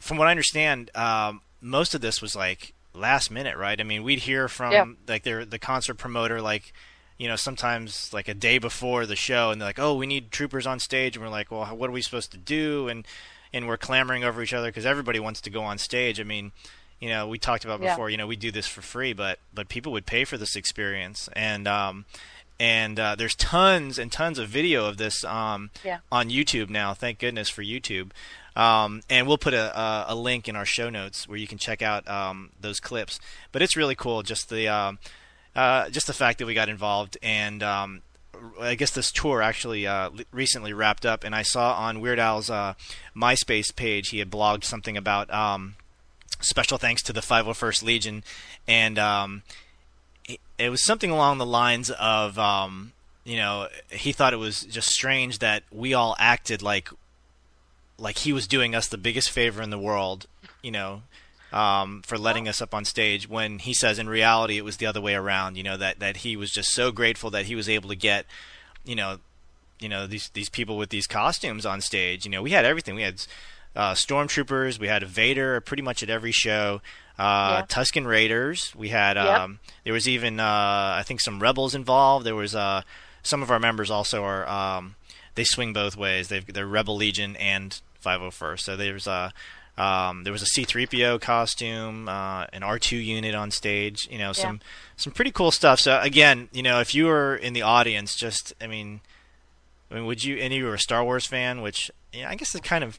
from what I understand, um, most of this was like last minute, right? I mean, we'd hear from Yeah. like their the concert promoter like. You know, sometimes like a day before the show, and they're like, "Oh, we need troopers on stage," and we're like, "Well, what are we supposed to do?" And and we're clamoring over each other because everybody wants to go on stage. I mean, you know, we talked about Yeah. before. You know, we do this for free, but but people would pay for this experience, and um, and uh, there's tons and tons of video of this um Yeah. on YouTube now. Thank goodness for YouTube. Um, and we'll put a, a, a link in our show notes where you can check out um, those clips. But it's really cool, just the um, uh, just the fact that we got involved, and um, I guess this tour actually uh, l- recently wrapped up. And I saw on Weird Al's uh, MySpace page he had blogged something about um, special thanks to the 501st Legion, and um, it, it was something along the lines of um, you know he thought it was just strange that we all acted like like he was doing us the biggest favor in the world, you know, um, for letting us up on stage. When he says in reality it was the other way around, you know, that that he was just so grateful that he was able to get, you know, you know these these people with these costumes on stage. You know, we had everything. We had uh, stormtroopers. We had a Vader pretty much at every show. Uh, Yeah. Tusken Raiders. We had Yep. um, there was even uh, I think some rebels involved. There was uh, some of our members also are um, they swing both ways. They've they're Rebel Legion and 501st. So there's a um, there was a C3PO costume, uh, an R2 unit on stage. You know some some pretty cool stuff. So again, you know if you were in the audience, just I mean, I mean, would you? And you were a Star Wars fan, which yeah, I guess is kind of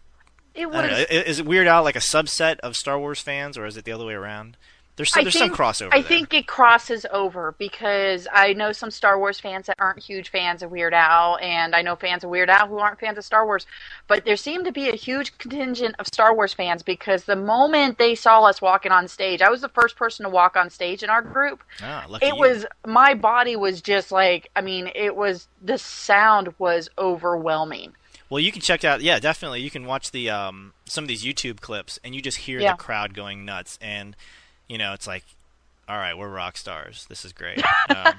It was. Is it Weird Al like a subset of Star Wars fans, or is it the other way around? There's some, I there's think, some crossover. I there. think it crosses over because I know some Star Wars fans that aren't huge fans of Weird Al, and I know fans of Weird Al who aren't fans of Star Wars. But there seemed to be a huge contingent of Star Wars fans because the moment they saw us walking on stage, I was the first person to walk on stage in our group. ah, lucky It you. was my body was just like I mean, it was the sound was overwhelming. Well, you can check out. Yeah, definitely. You can watch the um, some of these YouTube clips, and you just hear Yeah. the crowd going nuts. And you know, it's like, all right, we're rock stars. This is great. Um,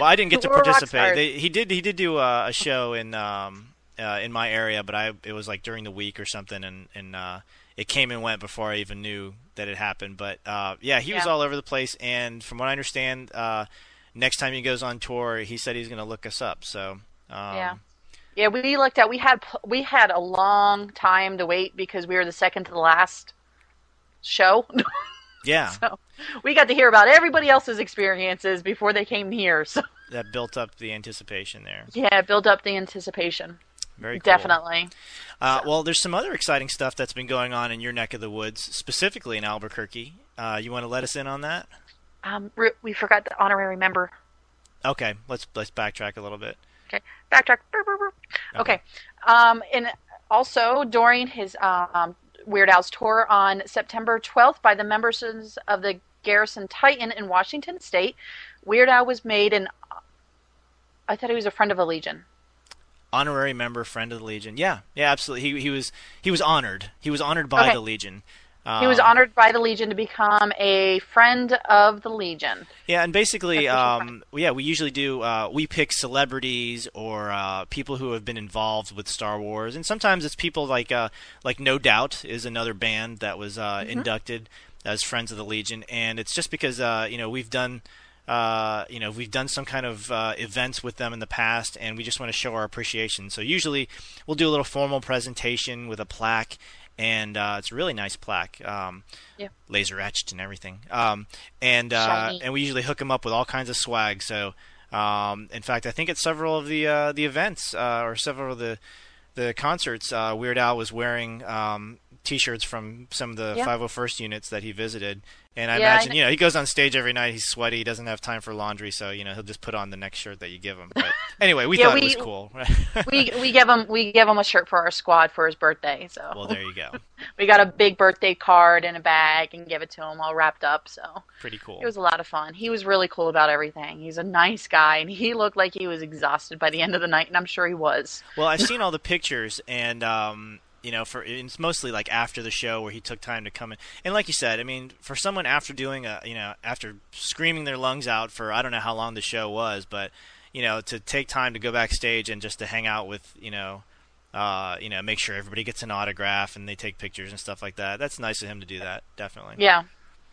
well, I didn't get to We're participate. They, he did. He did do uh, a show in um, uh, in my area, but I it was like during the week or something, and and uh, it came and went before I even knew that it happened. But uh, yeah, he was all over the place. And from what I understand, uh, next time he goes on tour, he said he's going to look us up. So. Um, Yeah. Yeah, we looked at we had we had a long time to wait because we were the second to the last show. Yeah. so we got to hear about everybody else's experiences before they came here. So that built up the anticipation there. yeah, built up the anticipation. Very cool. Definitely. Uh, well, there's some other exciting stuff that's been going on in your neck of the woods, specifically in Albuquerque. Uh, you want to let us in on that? Um, we forgot the honorary member. Okay, let's let's backtrack a little bit. Okay, backtrack. Okay. Um, and also during his um, Weird Al's tour on September 12th by the members of the Garrison Titan in Washington State, Weird Al was made an. I thought he was a friend of the Legion. Honorary member, friend of the Legion. Yeah, yeah, absolutely. He he was he was honored. He was honored by Okay. the Legion. He was Um, honored by the Legion to become a friend of the Legion. Yeah, and basically, um, yeah, we usually do. Uh, we pick celebrities or uh, people who have been involved with Star Wars, and sometimes it's people like uh, like No Doubt is another band that was uh, inducted as Friends of the Legion, and it's just because uh, you know we've done. Uh, you know, we've done some kind of uh, events with them in the past, and we just want to show our appreciation. So usually, we'll do a little formal presentation with a plaque, and uh, it's a really nice plaque. Um, Yeah. laser etched and everything. Um, and uh, and we usually hook them up with all kinds of swag. So, um, in fact, I think at several of the uh, the events uh, or several of the the concerts, uh, Weird Al was wearing um, T-shirts from some of the Yeah. 501st units that he visited. And I Yeah, I imagine, you know, he goes on stage every night. He's sweaty. He doesn't have time for laundry, so you know he'll just put on the next shirt that you give him. But anyway, we Yeah, thought it was cool. we we give him we give him a shirt for our squad for his birthday. So well, there you go. we got a big birthday card in a bag and give it to him all wrapped up. So Pretty cool. it was a lot of fun. He was really cool about everything. He's a nice guy, and he looked like he was exhausted by the end of the night, and I'm sure he was. Well, I've seen all the pictures, and um, you know, for it's mostly like after the show where he took time to come in. And like you said, I mean, for someone after doing a, you know, after screaming their lungs out for I don't know how long the show was, but you know, to take time to go backstage and just to hang out with, you know, uh, you know, make sure everybody gets an autograph and they take pictures and stuff like that. That's nice of him to do that, definitely. Yeah.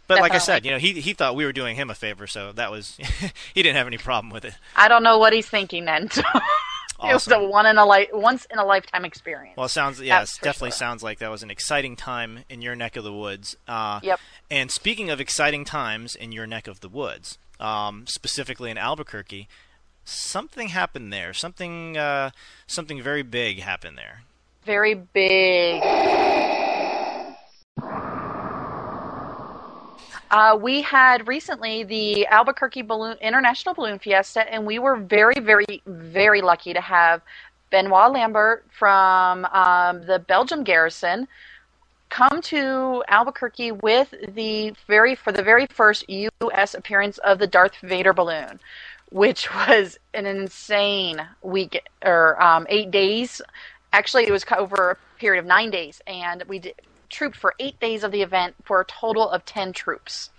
But like I said, you know, he he thought we were doing him a favor, so that was he didn't have any problem with it. I don't know what he's thinking then. So it was a Awesome. one in a li- once in a lifetime experience. Well, it sounds yes, definitely sure. sounds like that was an exciting time in your neck of the woods. Uh, Yep. And speaking of exciting times in your neck of the woods, um, specifically in Albuquerque, something happened there. Something uh, something very big happened there. Very big. Uh, we had recently the Albuquerque Balloon International Balloon Fiesta, and we were very, very, very lucky to have Benoit Lambert from um, the Belgium garrison come to Albuquerque with the very for the very first U.S. appearance of the Darth Vader balloon, which was an insane week or um, eight days. Actually, it was over a period of nine days, and we did, trooped for eight days of the event for a total of ten troops.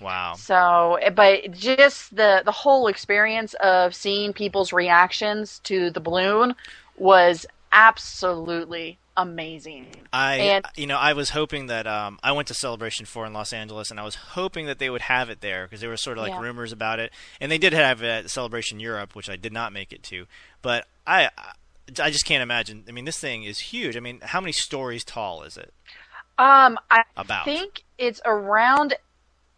Wow. So, but just the the whole experience of seeing people's reactions to the balloon was absolutely amazing. I And- you know I was hoping that um, I went to Celebration Four in Los Angeles, and I was hoping that they would have it there because there were sort of like Yeah. rumors about it, and they did have it at Celebration Europe, which I did not make it to. But I I just can't imagine. I mean, this thing is huge. I mean, how many stories tall is it? Um, I About. think it's around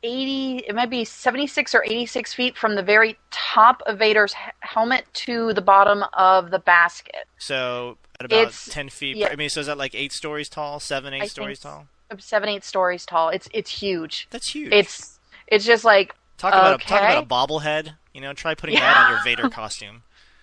80, it might be 76 or 86 feet from the very top of Vader's helmet to the bottom of the basket. So at about It's- ten feet. yeah. I mean, so is that like eight stories tall, seven, eight I stories tall? Seven, eight stories tall. It's it's huge. That's huge. It's it's just like talk about okay. a, talk about a bobblehead. You know, try putting that on your Vader costume.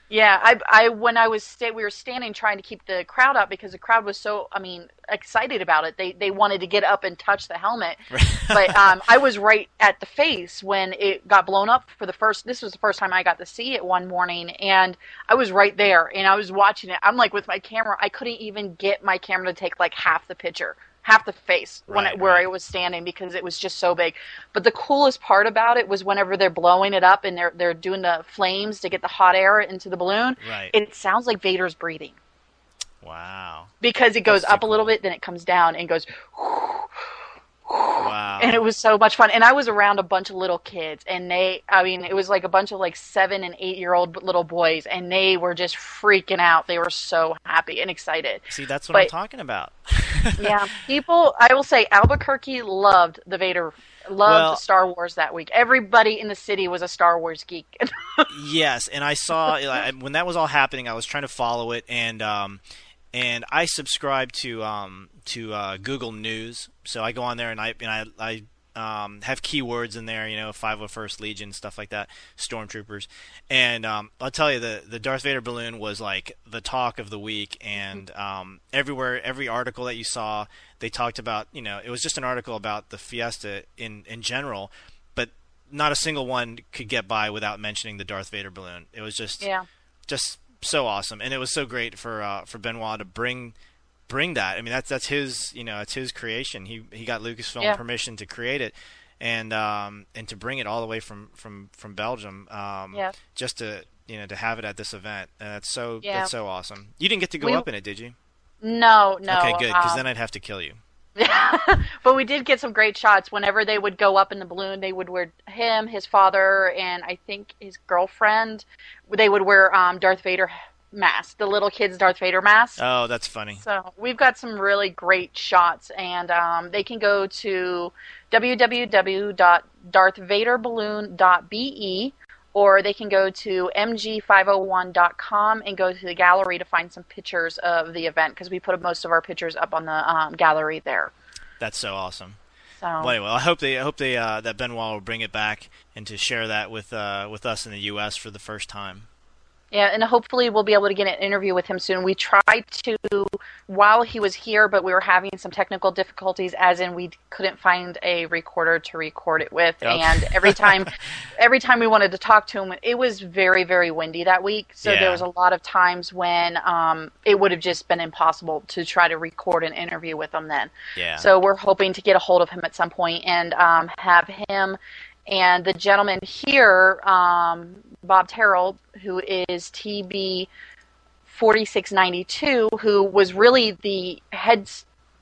Yeah, I, I when I was sta- we were standing trying to keep the crowd up because the crowd was so I mean excited about it. They they wanted to get up and touch the helmet, but um, I was right at the face when it got blown up for the first. This was the first time I got to see it one morning, and I was right there and I was watching it. I'm like with my camera, I couldn't even get my camera to take like half the picture. Half the face when it, where I was standing because it was just so big. But the coolest part about it was whenever they're blowing it up and they're they're doing the flames to get the hot air into the balloon. Right. It sounds like Vader's breathing Wow. because it goes That's up a little bit, then it comes down and goes. Wow. And it was so much fun. And I was around a bunch of little kids, and they, I mean, it was like a bunch of like seven and eight year old little boys, and they were just freaking out. They were so happy and excited. See, that's what I'm talking about. yeah, people, I will say Albuquerque loved the Vader, loved Well- Star Wars that week. Everybody in the city was a Star Wars geek. yes, and I saw when that was all happening. I was trying to follow it, and um, and I subscribe to um to uh, Google News, so I go on there and I and I. I um, have keywords in there, you know, 501st Legion, stuff like that, stormtroopers, and um, I'll tell you the the Darth Vader balloon was like the talk of the week, and um, everywhere, every article that you saw, they talked about, you know, it was just an article about the Fiesta in in general, but not a single one could get by without mentioning the Darth Vader balloon. It was just yeah. just so awesome, and it was so great for uh, for Benoit to bring bring that. I mean, that's that's his you know it's his creation. He he got Lucasfilm Yeah. permission to create it, and um and to bring it all the way from from from Belgium. Um, Yeah. Just to you know to have it at this event, and that's so Yeah. that's so awesome. You didn't get to go We- up in it, did you? No, no. okay, good, because um, then I'd have to kill you. but we did get some great shots. Whenever they would go up in the balloon, they would wear him, his father, and I think his girlfriend. They would wear um, Darth Vader mask, the little kids Darth Vader mask. Oh, that's funny. So we've got some really great shots, and um, they can go to www.darthvaderballoon.be or they can go to mg501.com and go to the gallery to find some pictures of the event because we put most of our pictures up on the um, gallery there. That's so awesome. So well, anyway, I hope they I hope they uh, that Benoit will bring it back and to share that with uh, with us in the U.S. for the first time. Yeah, and hopefully we'll be able to get an interview with him soon. We tried to while he was here, but we were having some technical difficulties, as in we couldn't find a recorder to record it with. Yep. And every time, every time we wanted to talk to him, it was very, very windy that week. So Yeah. there was a lot of times when um, it would have just been impossible to try to record an interview with him then. Yeah. So we're hoping to get a hold of him at some point and um, have him and the gentleman here, um, Bob Terrell, who is TB 4692, who was really the head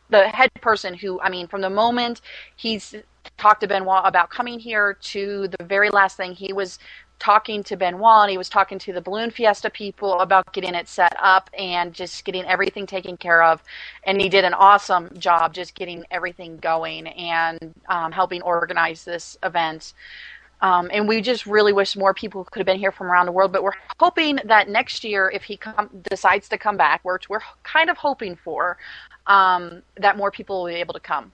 the head person who I mean from the moment he's talked to Benoit about coming here to the very last thing he was talking to Benoit and he was talking to the Balloon Fiesta people about getting it set up and just getting everything taken care of and he did an awesome job just getting everything going and um, helping organize this event um, and we just really wish more people could have been here from around the world. But we're hoping that next year, if he come, decides to come back, which we're kind of hoping for, um, that more people will be able to come.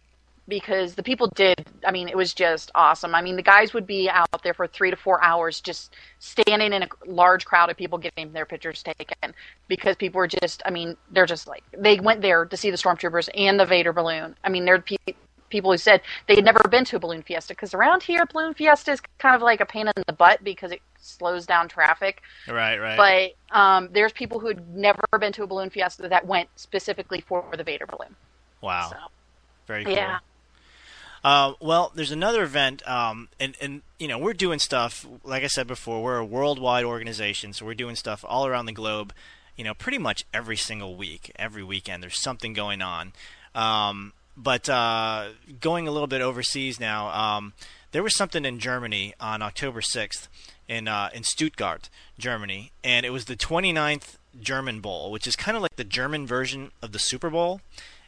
Because the people did, I mean, it was just awesome. I mean, the guys would be out there for three to four hours just standing in a large crowd of people getting their pictures taken. Because people were just, I mean, they're just like, they went there to see the stormtroopers and the Vader balloon. I mean, there are pe- people who said they had never been to a balloon fiesta because around here balloon fiesta is kind of like a pain in the butt because it slows down traffic Right, right. but um, there's people who had never been to a balloon fiesta that went specifically for the vader balloon wow. Very cool. yeah Uh, well, there's another event, um, and and you know we're doing stuff. Like I said before, we're a worldwide organization, so we're doing stuff all around the globe. You know, pretty much every single week, every weekend, there's something going on. Um, but uh, going a little bit overseas now, um, there was something in Germany on October 6th in uh, in Stuttgart, Germany, and it was the 29th German Bowl, which is kind of like the German version of the Super Bowl.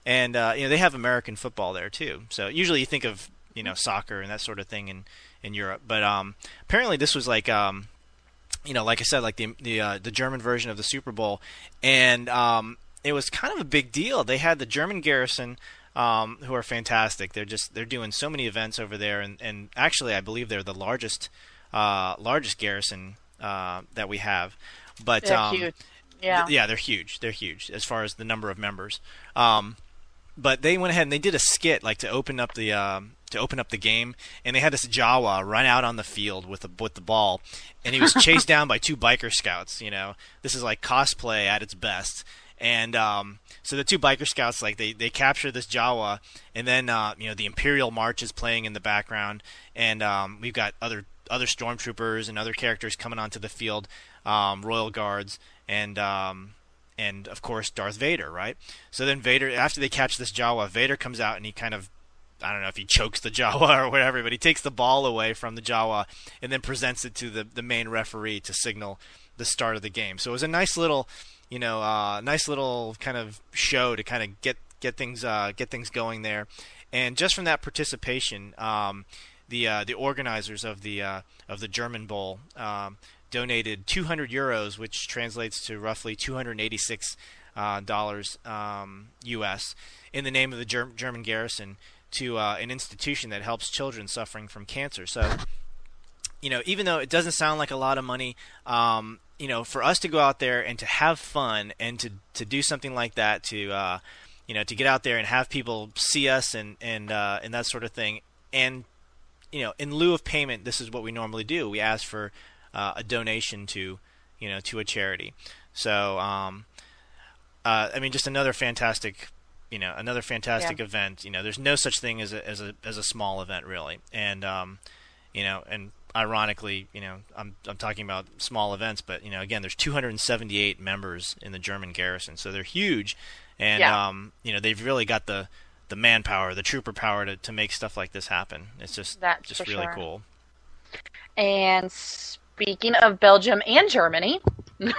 And uh, you know they have American football there too. So usually you think of you know soccer and that sort of thing in in Europe, but um, apparently this was like um, you know like I said like the the uh, the German version of the Super Bowl, and um, it was kind of a big deal. They had the German garrison. Um, who are fantastic? They're just they're doing so many events over there, and, and actually I believe they're the largest uh, largest garrison uh, that we have. But They're um, huge. Yeah. th- yeah, they're huge. They're huge as far as the number of members. Um, but they went ahead and they did a skit like to open up the um, to open up the game, and they had this Jawa run out on the field with the with the ball, and he was chased down by two biker scouts. You know, this is like cosplay at its best. And um, so the two biker scouts, like they, they capture this Jawa, and then uh, you know the Imperial March is playing in the background, and um, we've got other other stormtroopers and other characters coming onto the field, um, royal guards, and um, and of course Darth Vader, right? So then Vader, after they catch this Jawa, Vader comes out and he kind of, I don't know if he chokes the Jawa or whatever, but he takes the ball away from the Jawa and then presents it to the the main referee to signal the start of the game. So it was a nice little, you know, uh, nice little kind of show to kind of get get things uh, get things going there, and just from that participation. Um, the uh, the organizers of the uh, of the German Bowl um, donated 200 euros, which translates to roughly 286 uh, dollars um, U.S. in the name of the Ger- German garrison to uh, an institution that helps children suffering from cancer. So, you know, even though it doesn't sound like a lot of money, um, you know, for us to go out there and to have fun and to to do something like that, to uh, you know, to get out there and have people see us and and and that sort of thing, and you know, in lieu of payment, this is what we normally do. We ask for uh, a donation to, you know, to a charity. So, um, uh, I mean, just another fantastic, you know, another fantastic Yeah. event. You know, there's no such thing as a as a as a small event really, and um, you know, and ironically, you know, I'm I'm talking about small events, but you know, again, there's 278 members in the German garrison, so they're huge, and Yeah. um, you know, they've really got the the manpower, the trooper power to, to make stuff like this happen. It's just That's just really sure. cool. And speaking of Belgium and Germany,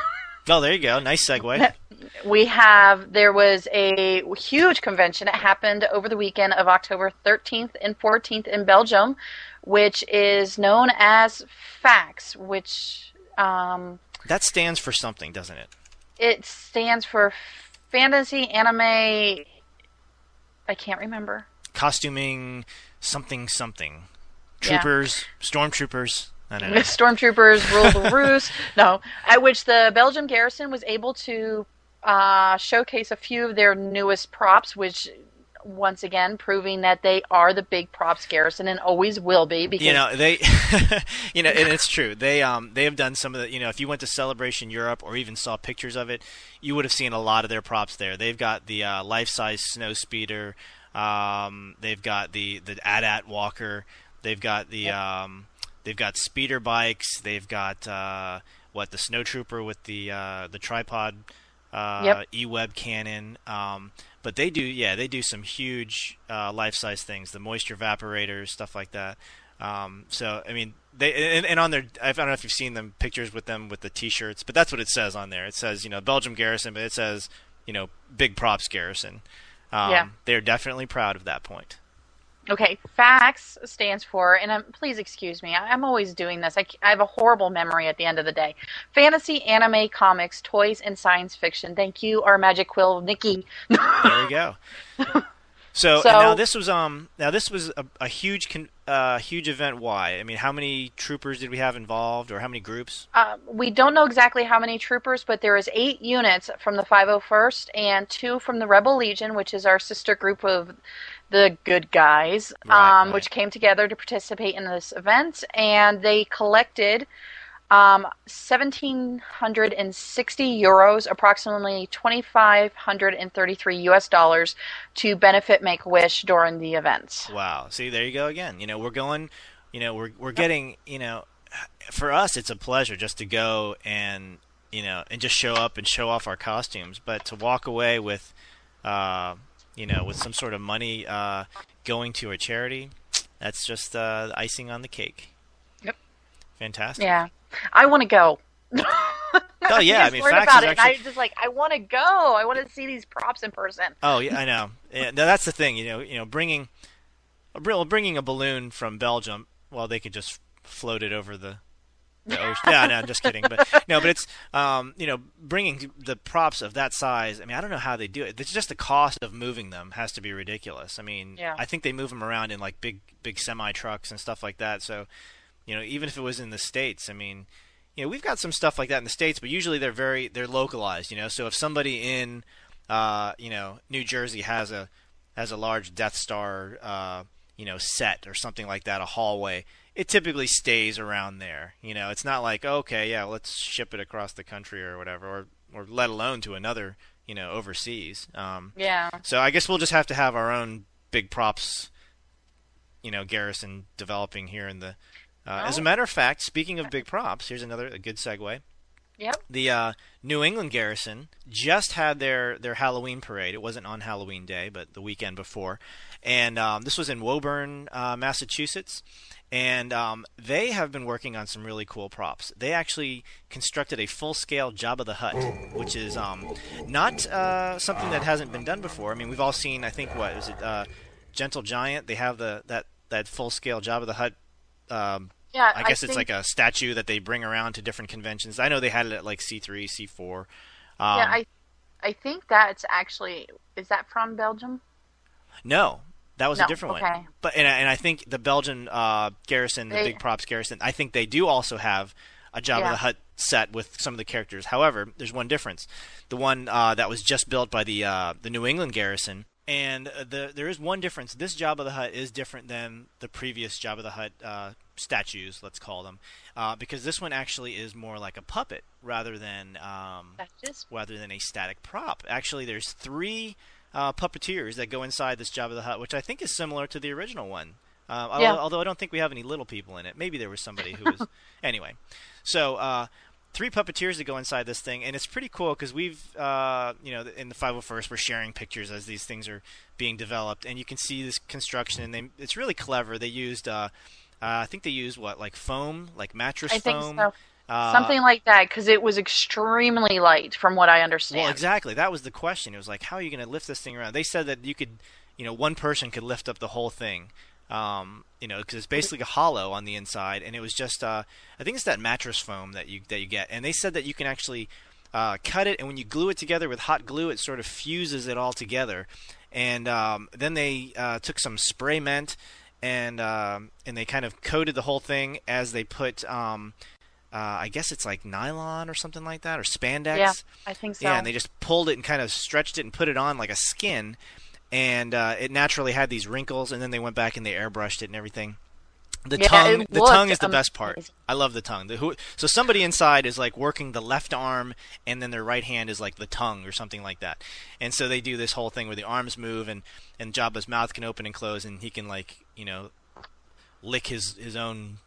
Oh, there you go. Nice segue. we have there was a huge convention. It happened over the weekend of October 13th and 14th in Belgium, which is known as FACTS, which um, that stands for something, doesn't it? It stands for Fantasy Anime. I can't remember. Costuming something something. Troopers, yeah. stormtroopers. I don't know. Stormtroopers rule the roost. No, at which the Belgium garrison was able to uh, showcase a few of their newest props, which once again proving that they are the big props garrison and always will be because you know they you know and it's true they um they have done some of the you know if you went to celebration europe or even saw pictures of it you would have seen a lot of their props there they've got the uh, life size snow speeder um they've got the the AT-AT walker they've got the yep. um they've got speeder bikes they've got uh what the snow trooper with the uh the tripod uh yep. e-web cannon um but they do, yeah, they do some huge uh, life-size things, the moisture evaporators, stuff like that. Um, so I mean, they and, and, on their I don't know if you've seen them pictures with them with the T-shirts, but that's what it says on there. It says you know Belgium Garrison, but it says you know Big Props Garrison. Um, yeah, they're definitely proud of that point. Okay, FACTS stands for, and I'm, please excuse me, I, am always doing this. I, I, have a horrible memory at the end of the day. Fantasy, anime, comics, toys, and science fiction. Thank you, our magic quill, Nikki. there we go. So, so now this was um now this was a, a huge con, uh, huge event. Why? I mean, how many troopers did we have involved, or how many groups? Uh, we don't know exactly how many troopers, but there is eight units from the 501st and two from the Rebel Legion, which is our sister group of the good guys, right, um, right. which came together to participate in this event, and they collected um, 1,760 euros, approximately 2,533 US dollars, to benefit Make Wish during the event. Wow! See, there you go again. You know, we're going. You know, we're we're getting. You know, for us, it's a pleasure just to go and you know and just show up and show off our costumes, but to walk away with. Uh, you know, with some sort of money uh, going to a charity, that's just uh, icing on the cake. Yep. Fantastic. Yeah, I want to go. oh yeah, I mean, facts about it. Actually... I just like I want to go. I want to see these props in person. Oh yeah, I know. Yeah, no, that's the thing. You know, you know, bringing, bringing a balloon from Belgium. Well, they could just float it over the the ocean. yeah, no, I'm just kidding. But no, but it's um, you know bringing the props of that size. I mean, I don't know how they do it. It's just the cost of moving them has to be ridiculous. I mean, yeah. I think they move them around in like big big semi trucks and stuff like that. So, you know, even if it was in the states, I mean, you know, we've got some stuff like that in the states, but usually they're very they're localized. You know, so if somebody in uh, you know New Jersey has a has a large Death Star uh, you know set or something like that, a hallway it typically stays around there. You know, it's not like okay, yeah, let's ship it across the country or whatever, or or let alone to another, you know, overseas. Um, yeah. So I guess we'll just have to have our own big props, you know, garrison developing here in the. Uh, oh. As a matter of fact, speaking of big props, here's another a good segue. Yep. The uh, New England Garrison just had their, their Halloween parade. It wasn't on Halloween Day, but the weekend before. And um, this was in Woburn, uh, Massachusetts and um, they have been working on some really cool props. They actually constructed a full-scale Jabba the Hutt, which is um, not uh, something that hasn't been done before. I mean, we've all seen, I think, what is it, uh, Gentle Giant? They have the that that full-scale Jabba the Hutt. Um, yeah, I guess I it's like a statue that they bring around to different conventions. I know they had it at like C3, C4. Um, yeah, I I think that's actually is that from Belgium? No, that was no, a different okay. one. But and, and I think the Belgian uh, garrison, the they, big props garrison, I think they do also have a Jabba yeah. the Hutt set with some of the characters. However, there's one difference: the one uh, that was just built by the uh, the New England garrison, and the there is one difference. This Jabba the Hutt is different than the previous Jabba the Hutt uh, statues, let's call them, uh, because this one actually is more like a puppet rather than um, rather than a static prop. Actually, there's three uh, puppeteers that go inside this Jabba the Hutt, which I think is similar to the original one. Uh, yeah. although, I don't think we have any little people in it. Maybe there was somebody who was. anyway, so uh, three puppeteers that go inside this thing, and it's pretty cool because we've, uh, you know, in the 501st, we're sharing pictures as these things are being developed, and you can see this construction, and they, it's really clever. They used, uh, uh, I think they used what, like foam, like mattress I foam, so. Uh, Something like that, because it was extremely light, from what I understand. Well, exactly. That was the question. It was like, how are you going to lift this thing around? They said that you could, you know, one person could lift up the whole thing. Um, you know, because it's basically a hollow on the inside, and it was just, uh, I think it's that mattress foam that you that you get, and they said that you can actually uh, cut it, and when you glue it together with hot glue, it sort of fuses it all together. And um, then they uh, took some spray mint, and um, and they kind of coated the whole thing as they put. Um, uh, I guess it's like nylon or something like that, or spandex. Yeah, I think so. Yeah, and they just pulled it and kind of stretched it and put it on like a skin, and uh, it naturally had these wrinkles. And then they went back and they airbrushed it and everything. The Yeah, tongue, the tongue is the best part. I love the tongue. The, who, so somebody inside is like working the left arm, and then their right hand is like the tongue or something like that. And so they do this whole thing where the arms move, and and Jabba's mouth can open and close, and he can like you know lick his his own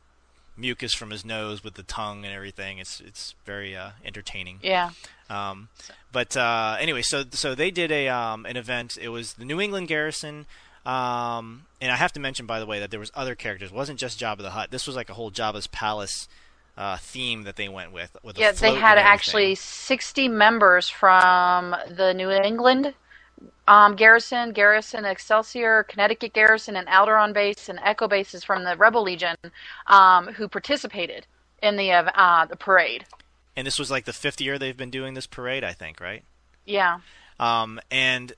mucus from his nose with the tongue and everything. It's it's very uh, entertaining. Yeah. Um, but uh, anyway, so so they did a um, an event. It was the New England Garrison. Um, and I have to mention, by the way, that there was other characters. It wasn't just Jabba the Hutt. This was like a whole Jabba's palace uh, theme that they went with. with Yeah, they had actually 60 members from the New England um, Garrison, Garrison Excelsior, Connecticut Garrison, and Alderaan base and Echo bases from the Rebel Legion um, who participated in the uh, uh, the parade. And this was like the fifth year they've been doing this parade, I think, right? Yeah. Um, and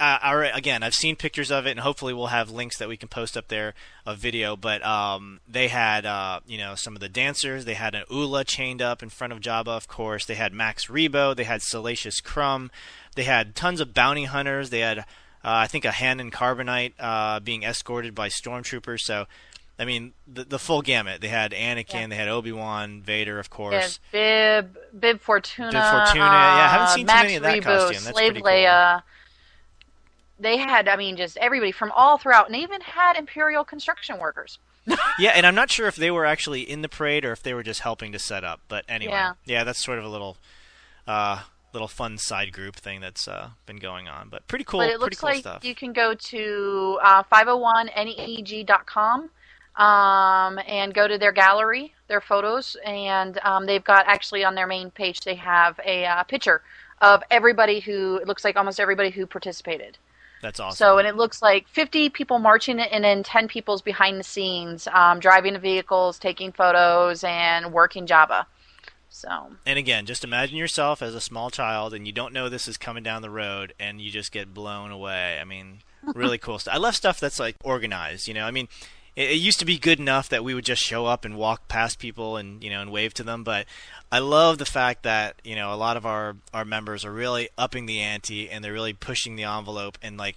I, again, I've seen pictures of it, and hopefully we'll have links that we can post up there of video. But um, they had, uh, you know, some of the dancers. They had an Oola chained up in front of Jabba, of course. They had Max Rebo. They had Salacious Crumb. They had tons of bounty hunters. They had, uh, I think, a Han in Carbonite uh, being escorted by stormtroopers. So, I mean, the, the full gamut. They had Anakin. Yeah. They had Obi Wan, Vader, of Yeah, course. Bib, Bib Fortuna, Bib Fortuna, yeah, I haven't uh, seen too Max many of that Rebo, costume. That's Slave pretty cool. They had, I mean, just everybody from all throughout, and they even had Imperial construction workers. yeah, and I'm not sure if they were actually in the parade or if they were just helping to set up. But anyway, Yeah. that's sort of a little, uh, little fun side group thing that's uh, been going on. But pretty cool, but it looks cool like stuff. you can go to uh, 501neeg.com um, and go to their gallery, their photos, and um, they've got actually on their main page they have a uh, picture of everybody who it looks like almost everybody who participated. That's awesome. So, and it looks like 50 people marching and then 10 people's behind the scenes, um, driving the vehicles, taking photos, and working Jabba. So, and again, just imagine yourself as a small child, and you don't know this is coming down the road, and you just get blown away. I mean, really cool stuff. I love stuff that's like organized. You know, I mean, it, it used to be good enough that we would just show up and walk past people and you know and wave to them, but I love the fact that you know a lot of our our members are really upping the ante and they're really pushing the envelope and like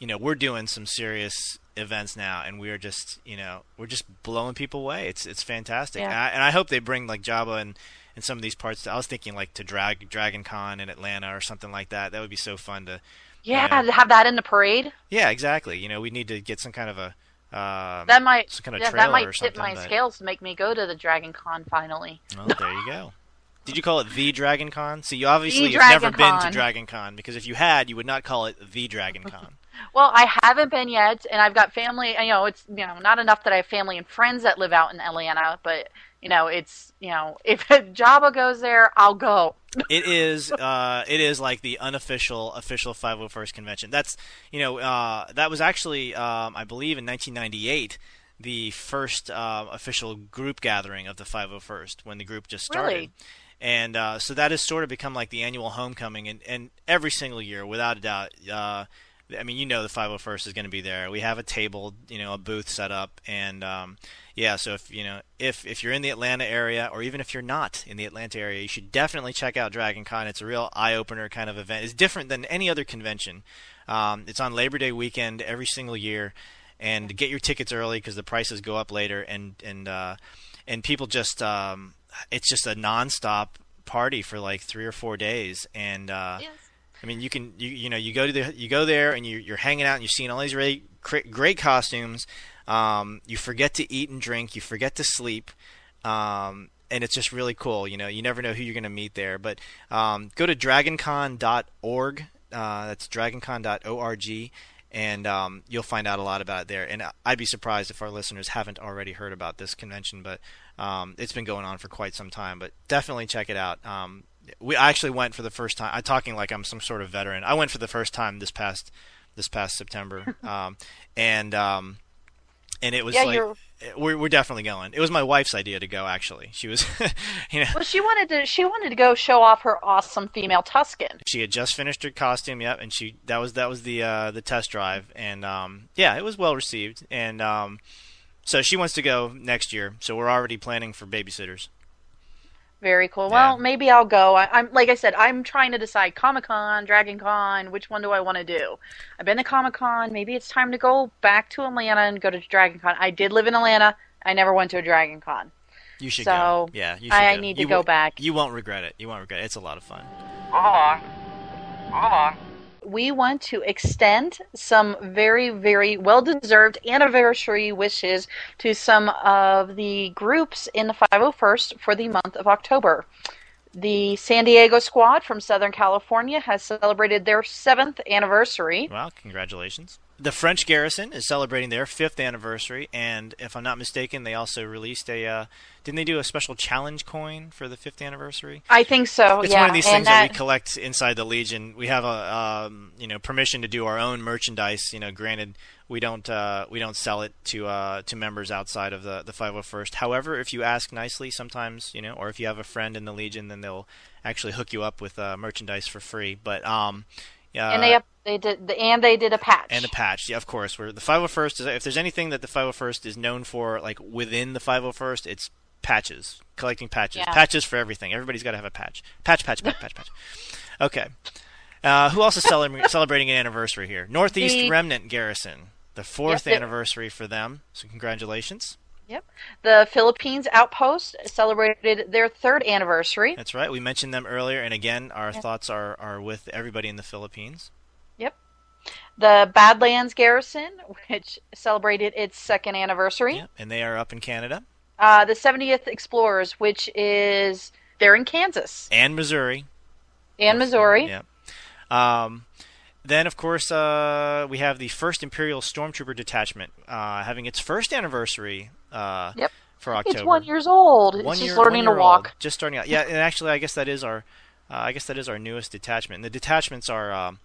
you know we're doing some serious events now and we're just you know we're just blowing people away. It's it's fantastic. Yeah. and, I, and I hope they bring like Jabba and and some of these parts I was thinking like to drag Dragon Con in Atlanta or something like that. That would be so fun to yeah, Yeah. to have that in the parade, yeah exactly. You know we need to get some kind of a um, that might some kind of yeah, that might tip my but- scales to make me go to the Dragon Con finally. Oh, there you go. Did you call it the Dragon Con? See, you obviously The have never Dragon been to Con. Dragon Con because if you had, you would not call it the Dragon Con. Well, I haven't been yet, and I've got family. You know, it's you know not enough that I have family and friends that live out in Atlanta, but you know, it's you know if Jabba goes there, I'll go. it is uh, it is like the unofficial official 501st convention. That's you know uh, that was actually um, I believe in 1998 the first uh, official group gathering of the 501st when the group just started. Really? And uh, so that has sort of become like the annual homecoming, and, and every single year, without a doubt, uh, I mean, you know, the 501st is going to be there. We have a table, you know, a booth set up, and um, yeah. So if you know, if if you're in the Atlanta area, or even if you're not in the Atlanta area, you should definitely check out Dragon Con. It's a real eye opener kind of event. It's different than any other convention. Um, it's on Labor Day weekend every single year, and get your tickets early because the prices go up later, and and uh, and people just um, it's just a nonstop party for like three or four days, and uh, I mean, you can you you know you go to the you go there and you you're hanging out and you're seeing all these really great, costumes. Um, you forget to eat and drink. You forget to sleep. Um, and it's just really cool. You know, you never know who you're going to meet there. But um, go to dragoncon.org. Uh, that's dragoncon.org. and um, you'll find out a lot about it there. And I'd be surprised if our listeners haven't already heard about this convention, but um, it's been going on for quite some time. But definitely check it out. We I actually went for the first time. I'm talking like I'm some sort of veteran. I went for the first time this past this past September, um, and um, and it was Yeah, like you're- we're we're definitely going. It was my wife's idea to go. Actually, she was, you know, Well, she wanted to. She wanted to go show off her awesome female Tusken. she had just finished her costume. Yep, and she that was that was the uh, the test drive, and um, yeah, it was well received. And um, so she wants to go next year. So we're already planning for babysitters. Very cool. Well, maybe I'll go. I, I'm like I said, I'm trying to decide Comic Con, Dragon Con. Which one do I want to do? I've been to Comic Con. Maybe it's time to go back to Atlanta and go to Dragon Con. I did live in Atlanta. I never went to a Dragon Con. You should So, go. Yeah, you should I go. need to You go back. You won't regret it. You won't regret it. It's a lot of fun. Move along. Move along. We want to extend some very, very well deserved anniversary wishes to some of the groups in the 501st for the month of October. The San Diego squad from Southern California has celebrated their seventh anniversary. Well, congratulations. The French Garrison is celebrating their fifth anniversary, and if I'm not mistaken, they also released a. Uh, didn't they do a special challenge coin for the fifth anniversary? I think so. It's yeah, one of these and things that, we collect inside the Legion. We have a um, you know permission to do our own merchandise. You know, granted we don't uh, we don't sell it to uh, to members outside of the the 501st. However, if you ask nicely, sometimes you know, or if you have a friend in the Legion, then they'll actually hook you up with uh, merchandise for free. But um, yeah, and they up, they did and they did a patch. and a patch. Yeah, of course. We're the 501st. Is, if there's anything that the 501st is known for, like within the 501st, it's patches, collecting patches, Yeah. patches for everything. Everybody's got to have a patch. Patch, patch, patch, patch, patch. Okay. Uh, who else is cele- celebrating an anniversary here? Northeast The- Remnant Garrison, the fourth Yep, anniversary for them. So congratulations. Yep. The Philippines outpost celebrated their third anniversary. That's right. We mentioned them earlier, and again, our thoughts are, are with everybody in the Philippines. The Badlands Garrison, which celebrated its second anniversary. And they are up in Canada Uh, the 70th Explorers, which is they're in Kansas and Missouri. and Missouri. Yeah. Um, then, of course, uh, we have the First Imperial Stormtrooper Detachment uh, having its first anniversary uh, Yep. for October. It's one years old. One it's year- just learning to walk. old, just starting out. Yeah, and actually, I guess that is our, uh, I guess that is our newest detachment. And the detachments are, um,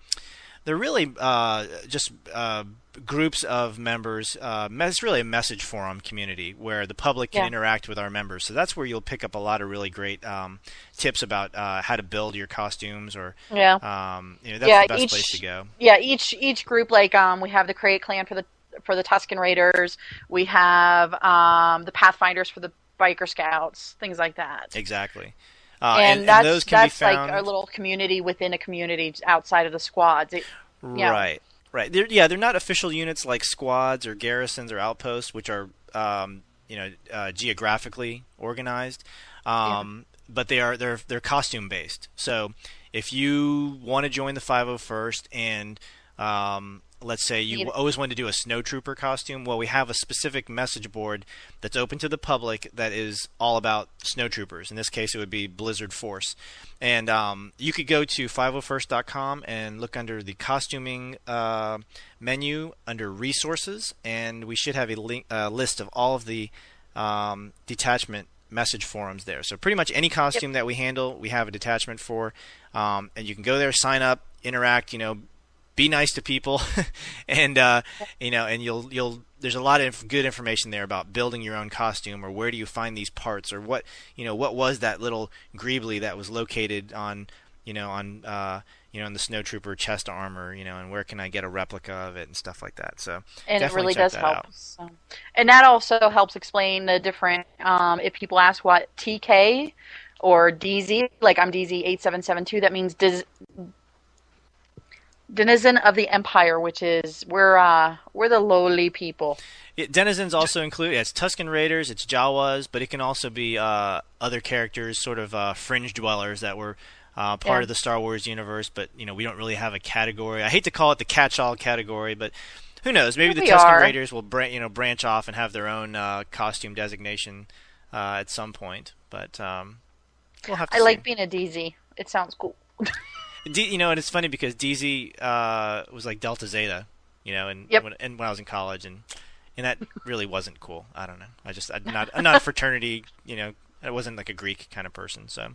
they're really uh, just uh, groups of members. Uh, it's really a message forum community where the public can Yeah. interact with our members. So that's where you'll pick up a lot of really great um, tips about uh, how to build your costumes, or Yeah. um, you know, that's yeah, the best each, place to go. Yeah, each each group like um we have the Krayt Clan for the for the Tusken Raiders. We have um the Pathfinders for the Biker Scouts, things like that. Exactly. Uh, and, and, that's and those can that's be found like our little community within a community outside of the squads. It, yeah. Right, right. They're, yeah, they're not official units like squads or garrisons or outposts, which are um, you know uh, geographically organized. Um, But they are they're they're costume based. So if you want to join the 501st and um, let's say you always wanted to do a snowtrooper costume, well, we have a specific message board that's open to the public that is all about snowtroopers. In this case, it would be Blizzard Force. And um, you could go to 501st.com and look under the costuming uh, menu under resources, and we should have a link, uh, list of all of the um, detachment message forums there. So pretty much any costume that we handle, we have a detachment for, um, and you can go there, sign up, interact. You know, be nice to people, and uh, you know, and you'll you'll. There's a lot of good information there about building your own costume, or where do you find these parts, or what you know, what was that little greebly that was located on, you know, on uh, you know, in the snowtrooper chest armor, you know, and where can I get a replica of it and stuff like that. So and it really does help. So. And that also helps explain the different. Um, if people ask what TK or DZ, like I'm DZ eight seven seven two, that means Diz- denizen of the empire, which is we're uh, we're the lowly people. It, denizens also include yeah, it's Tusken Raiders, it's Jawas, but it can also be uh, other characters, sort of uh, fringe dwellers that were uh, part Yeah. of the Star Wars universe, but you know we don't really have a category. I hate to call it the catch-all category, but who knows? Maybe Here the Tusken are. Raiders will bran- you know branch off and have their own uh, costume designation uh, at some point. But um, we'll have I see. like being a DZ. It sounds cool. D- you know, and it's funny because DZ uh, was like Delta Zeta, You know, and Yep. when, and when I was in college, and and that really wasn't cool. I don't know. I just I'm not I'm not a fraternity. You know, I wasn't like a Greek kind of person. So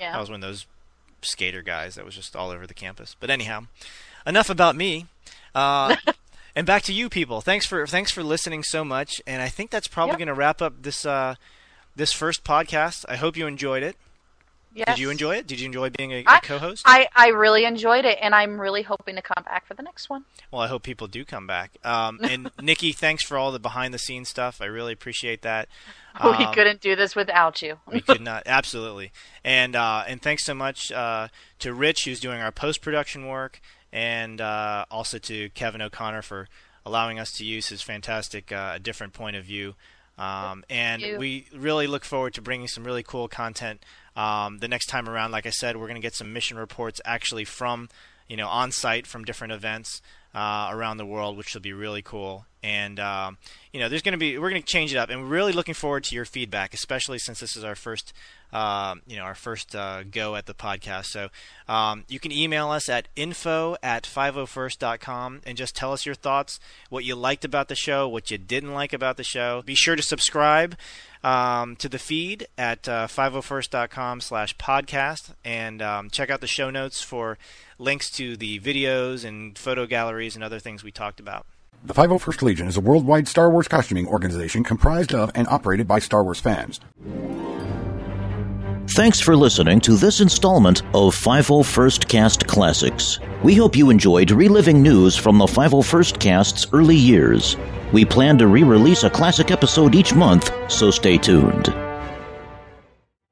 Yeah. I was one of those skater guys that was just all over the campus. But anyhow, enough about me. Uh, and back to you people. Thanks for thanks for listening so much. And I think that's probably Yep. going to wrap up this uh, this first podcast. I hope you enjoyed it. Yes. Did you enjoy it? Did you enjoy being a, co-host? I, I really enjoyed it, and I'm really hoping to come back for the next one. Well, I hope people do come back. Um, and Nikki, thanks for all the behind the scenes stuff. I really appreciate that. we Um, couldn't do this without you. we could not absolutely and uh, and thanks so much uh, to Rich who's doing our post production work and uh, also to Kevin O'Connor for allowing us to use his fantastic uh, different point of view um, and we really look forward to bringing some really cool content um, the next time around. Like I said we're going to get some mission reports actually from you know on site from different events uh, around the world, which will be really cool. And um, you know, there's going to be we're going to change it up, and we're really looking forward to your feedback, especially since this is our first, uh, you know, our first uh, go at the podcast. So um, you can email us at info at 501st.com and just tell us your thoughts, what you liked about the show, what you didn't like about the show. Be sure to subscribe um, to the feed at uh, 501st.com slash podcast and um, check out the show notes for links to the videos and photo galleries and other things we talked about. The 501st Legion is a worldwide Star Wars costuming organization comprised of and operated by Star Wars fans. Thanks for listening to this installment of 501st Cast Classics. We hope you enjoyed reliving news from the 501st Cast's early years. We plan to re release a classic episode each month, so stay tuned.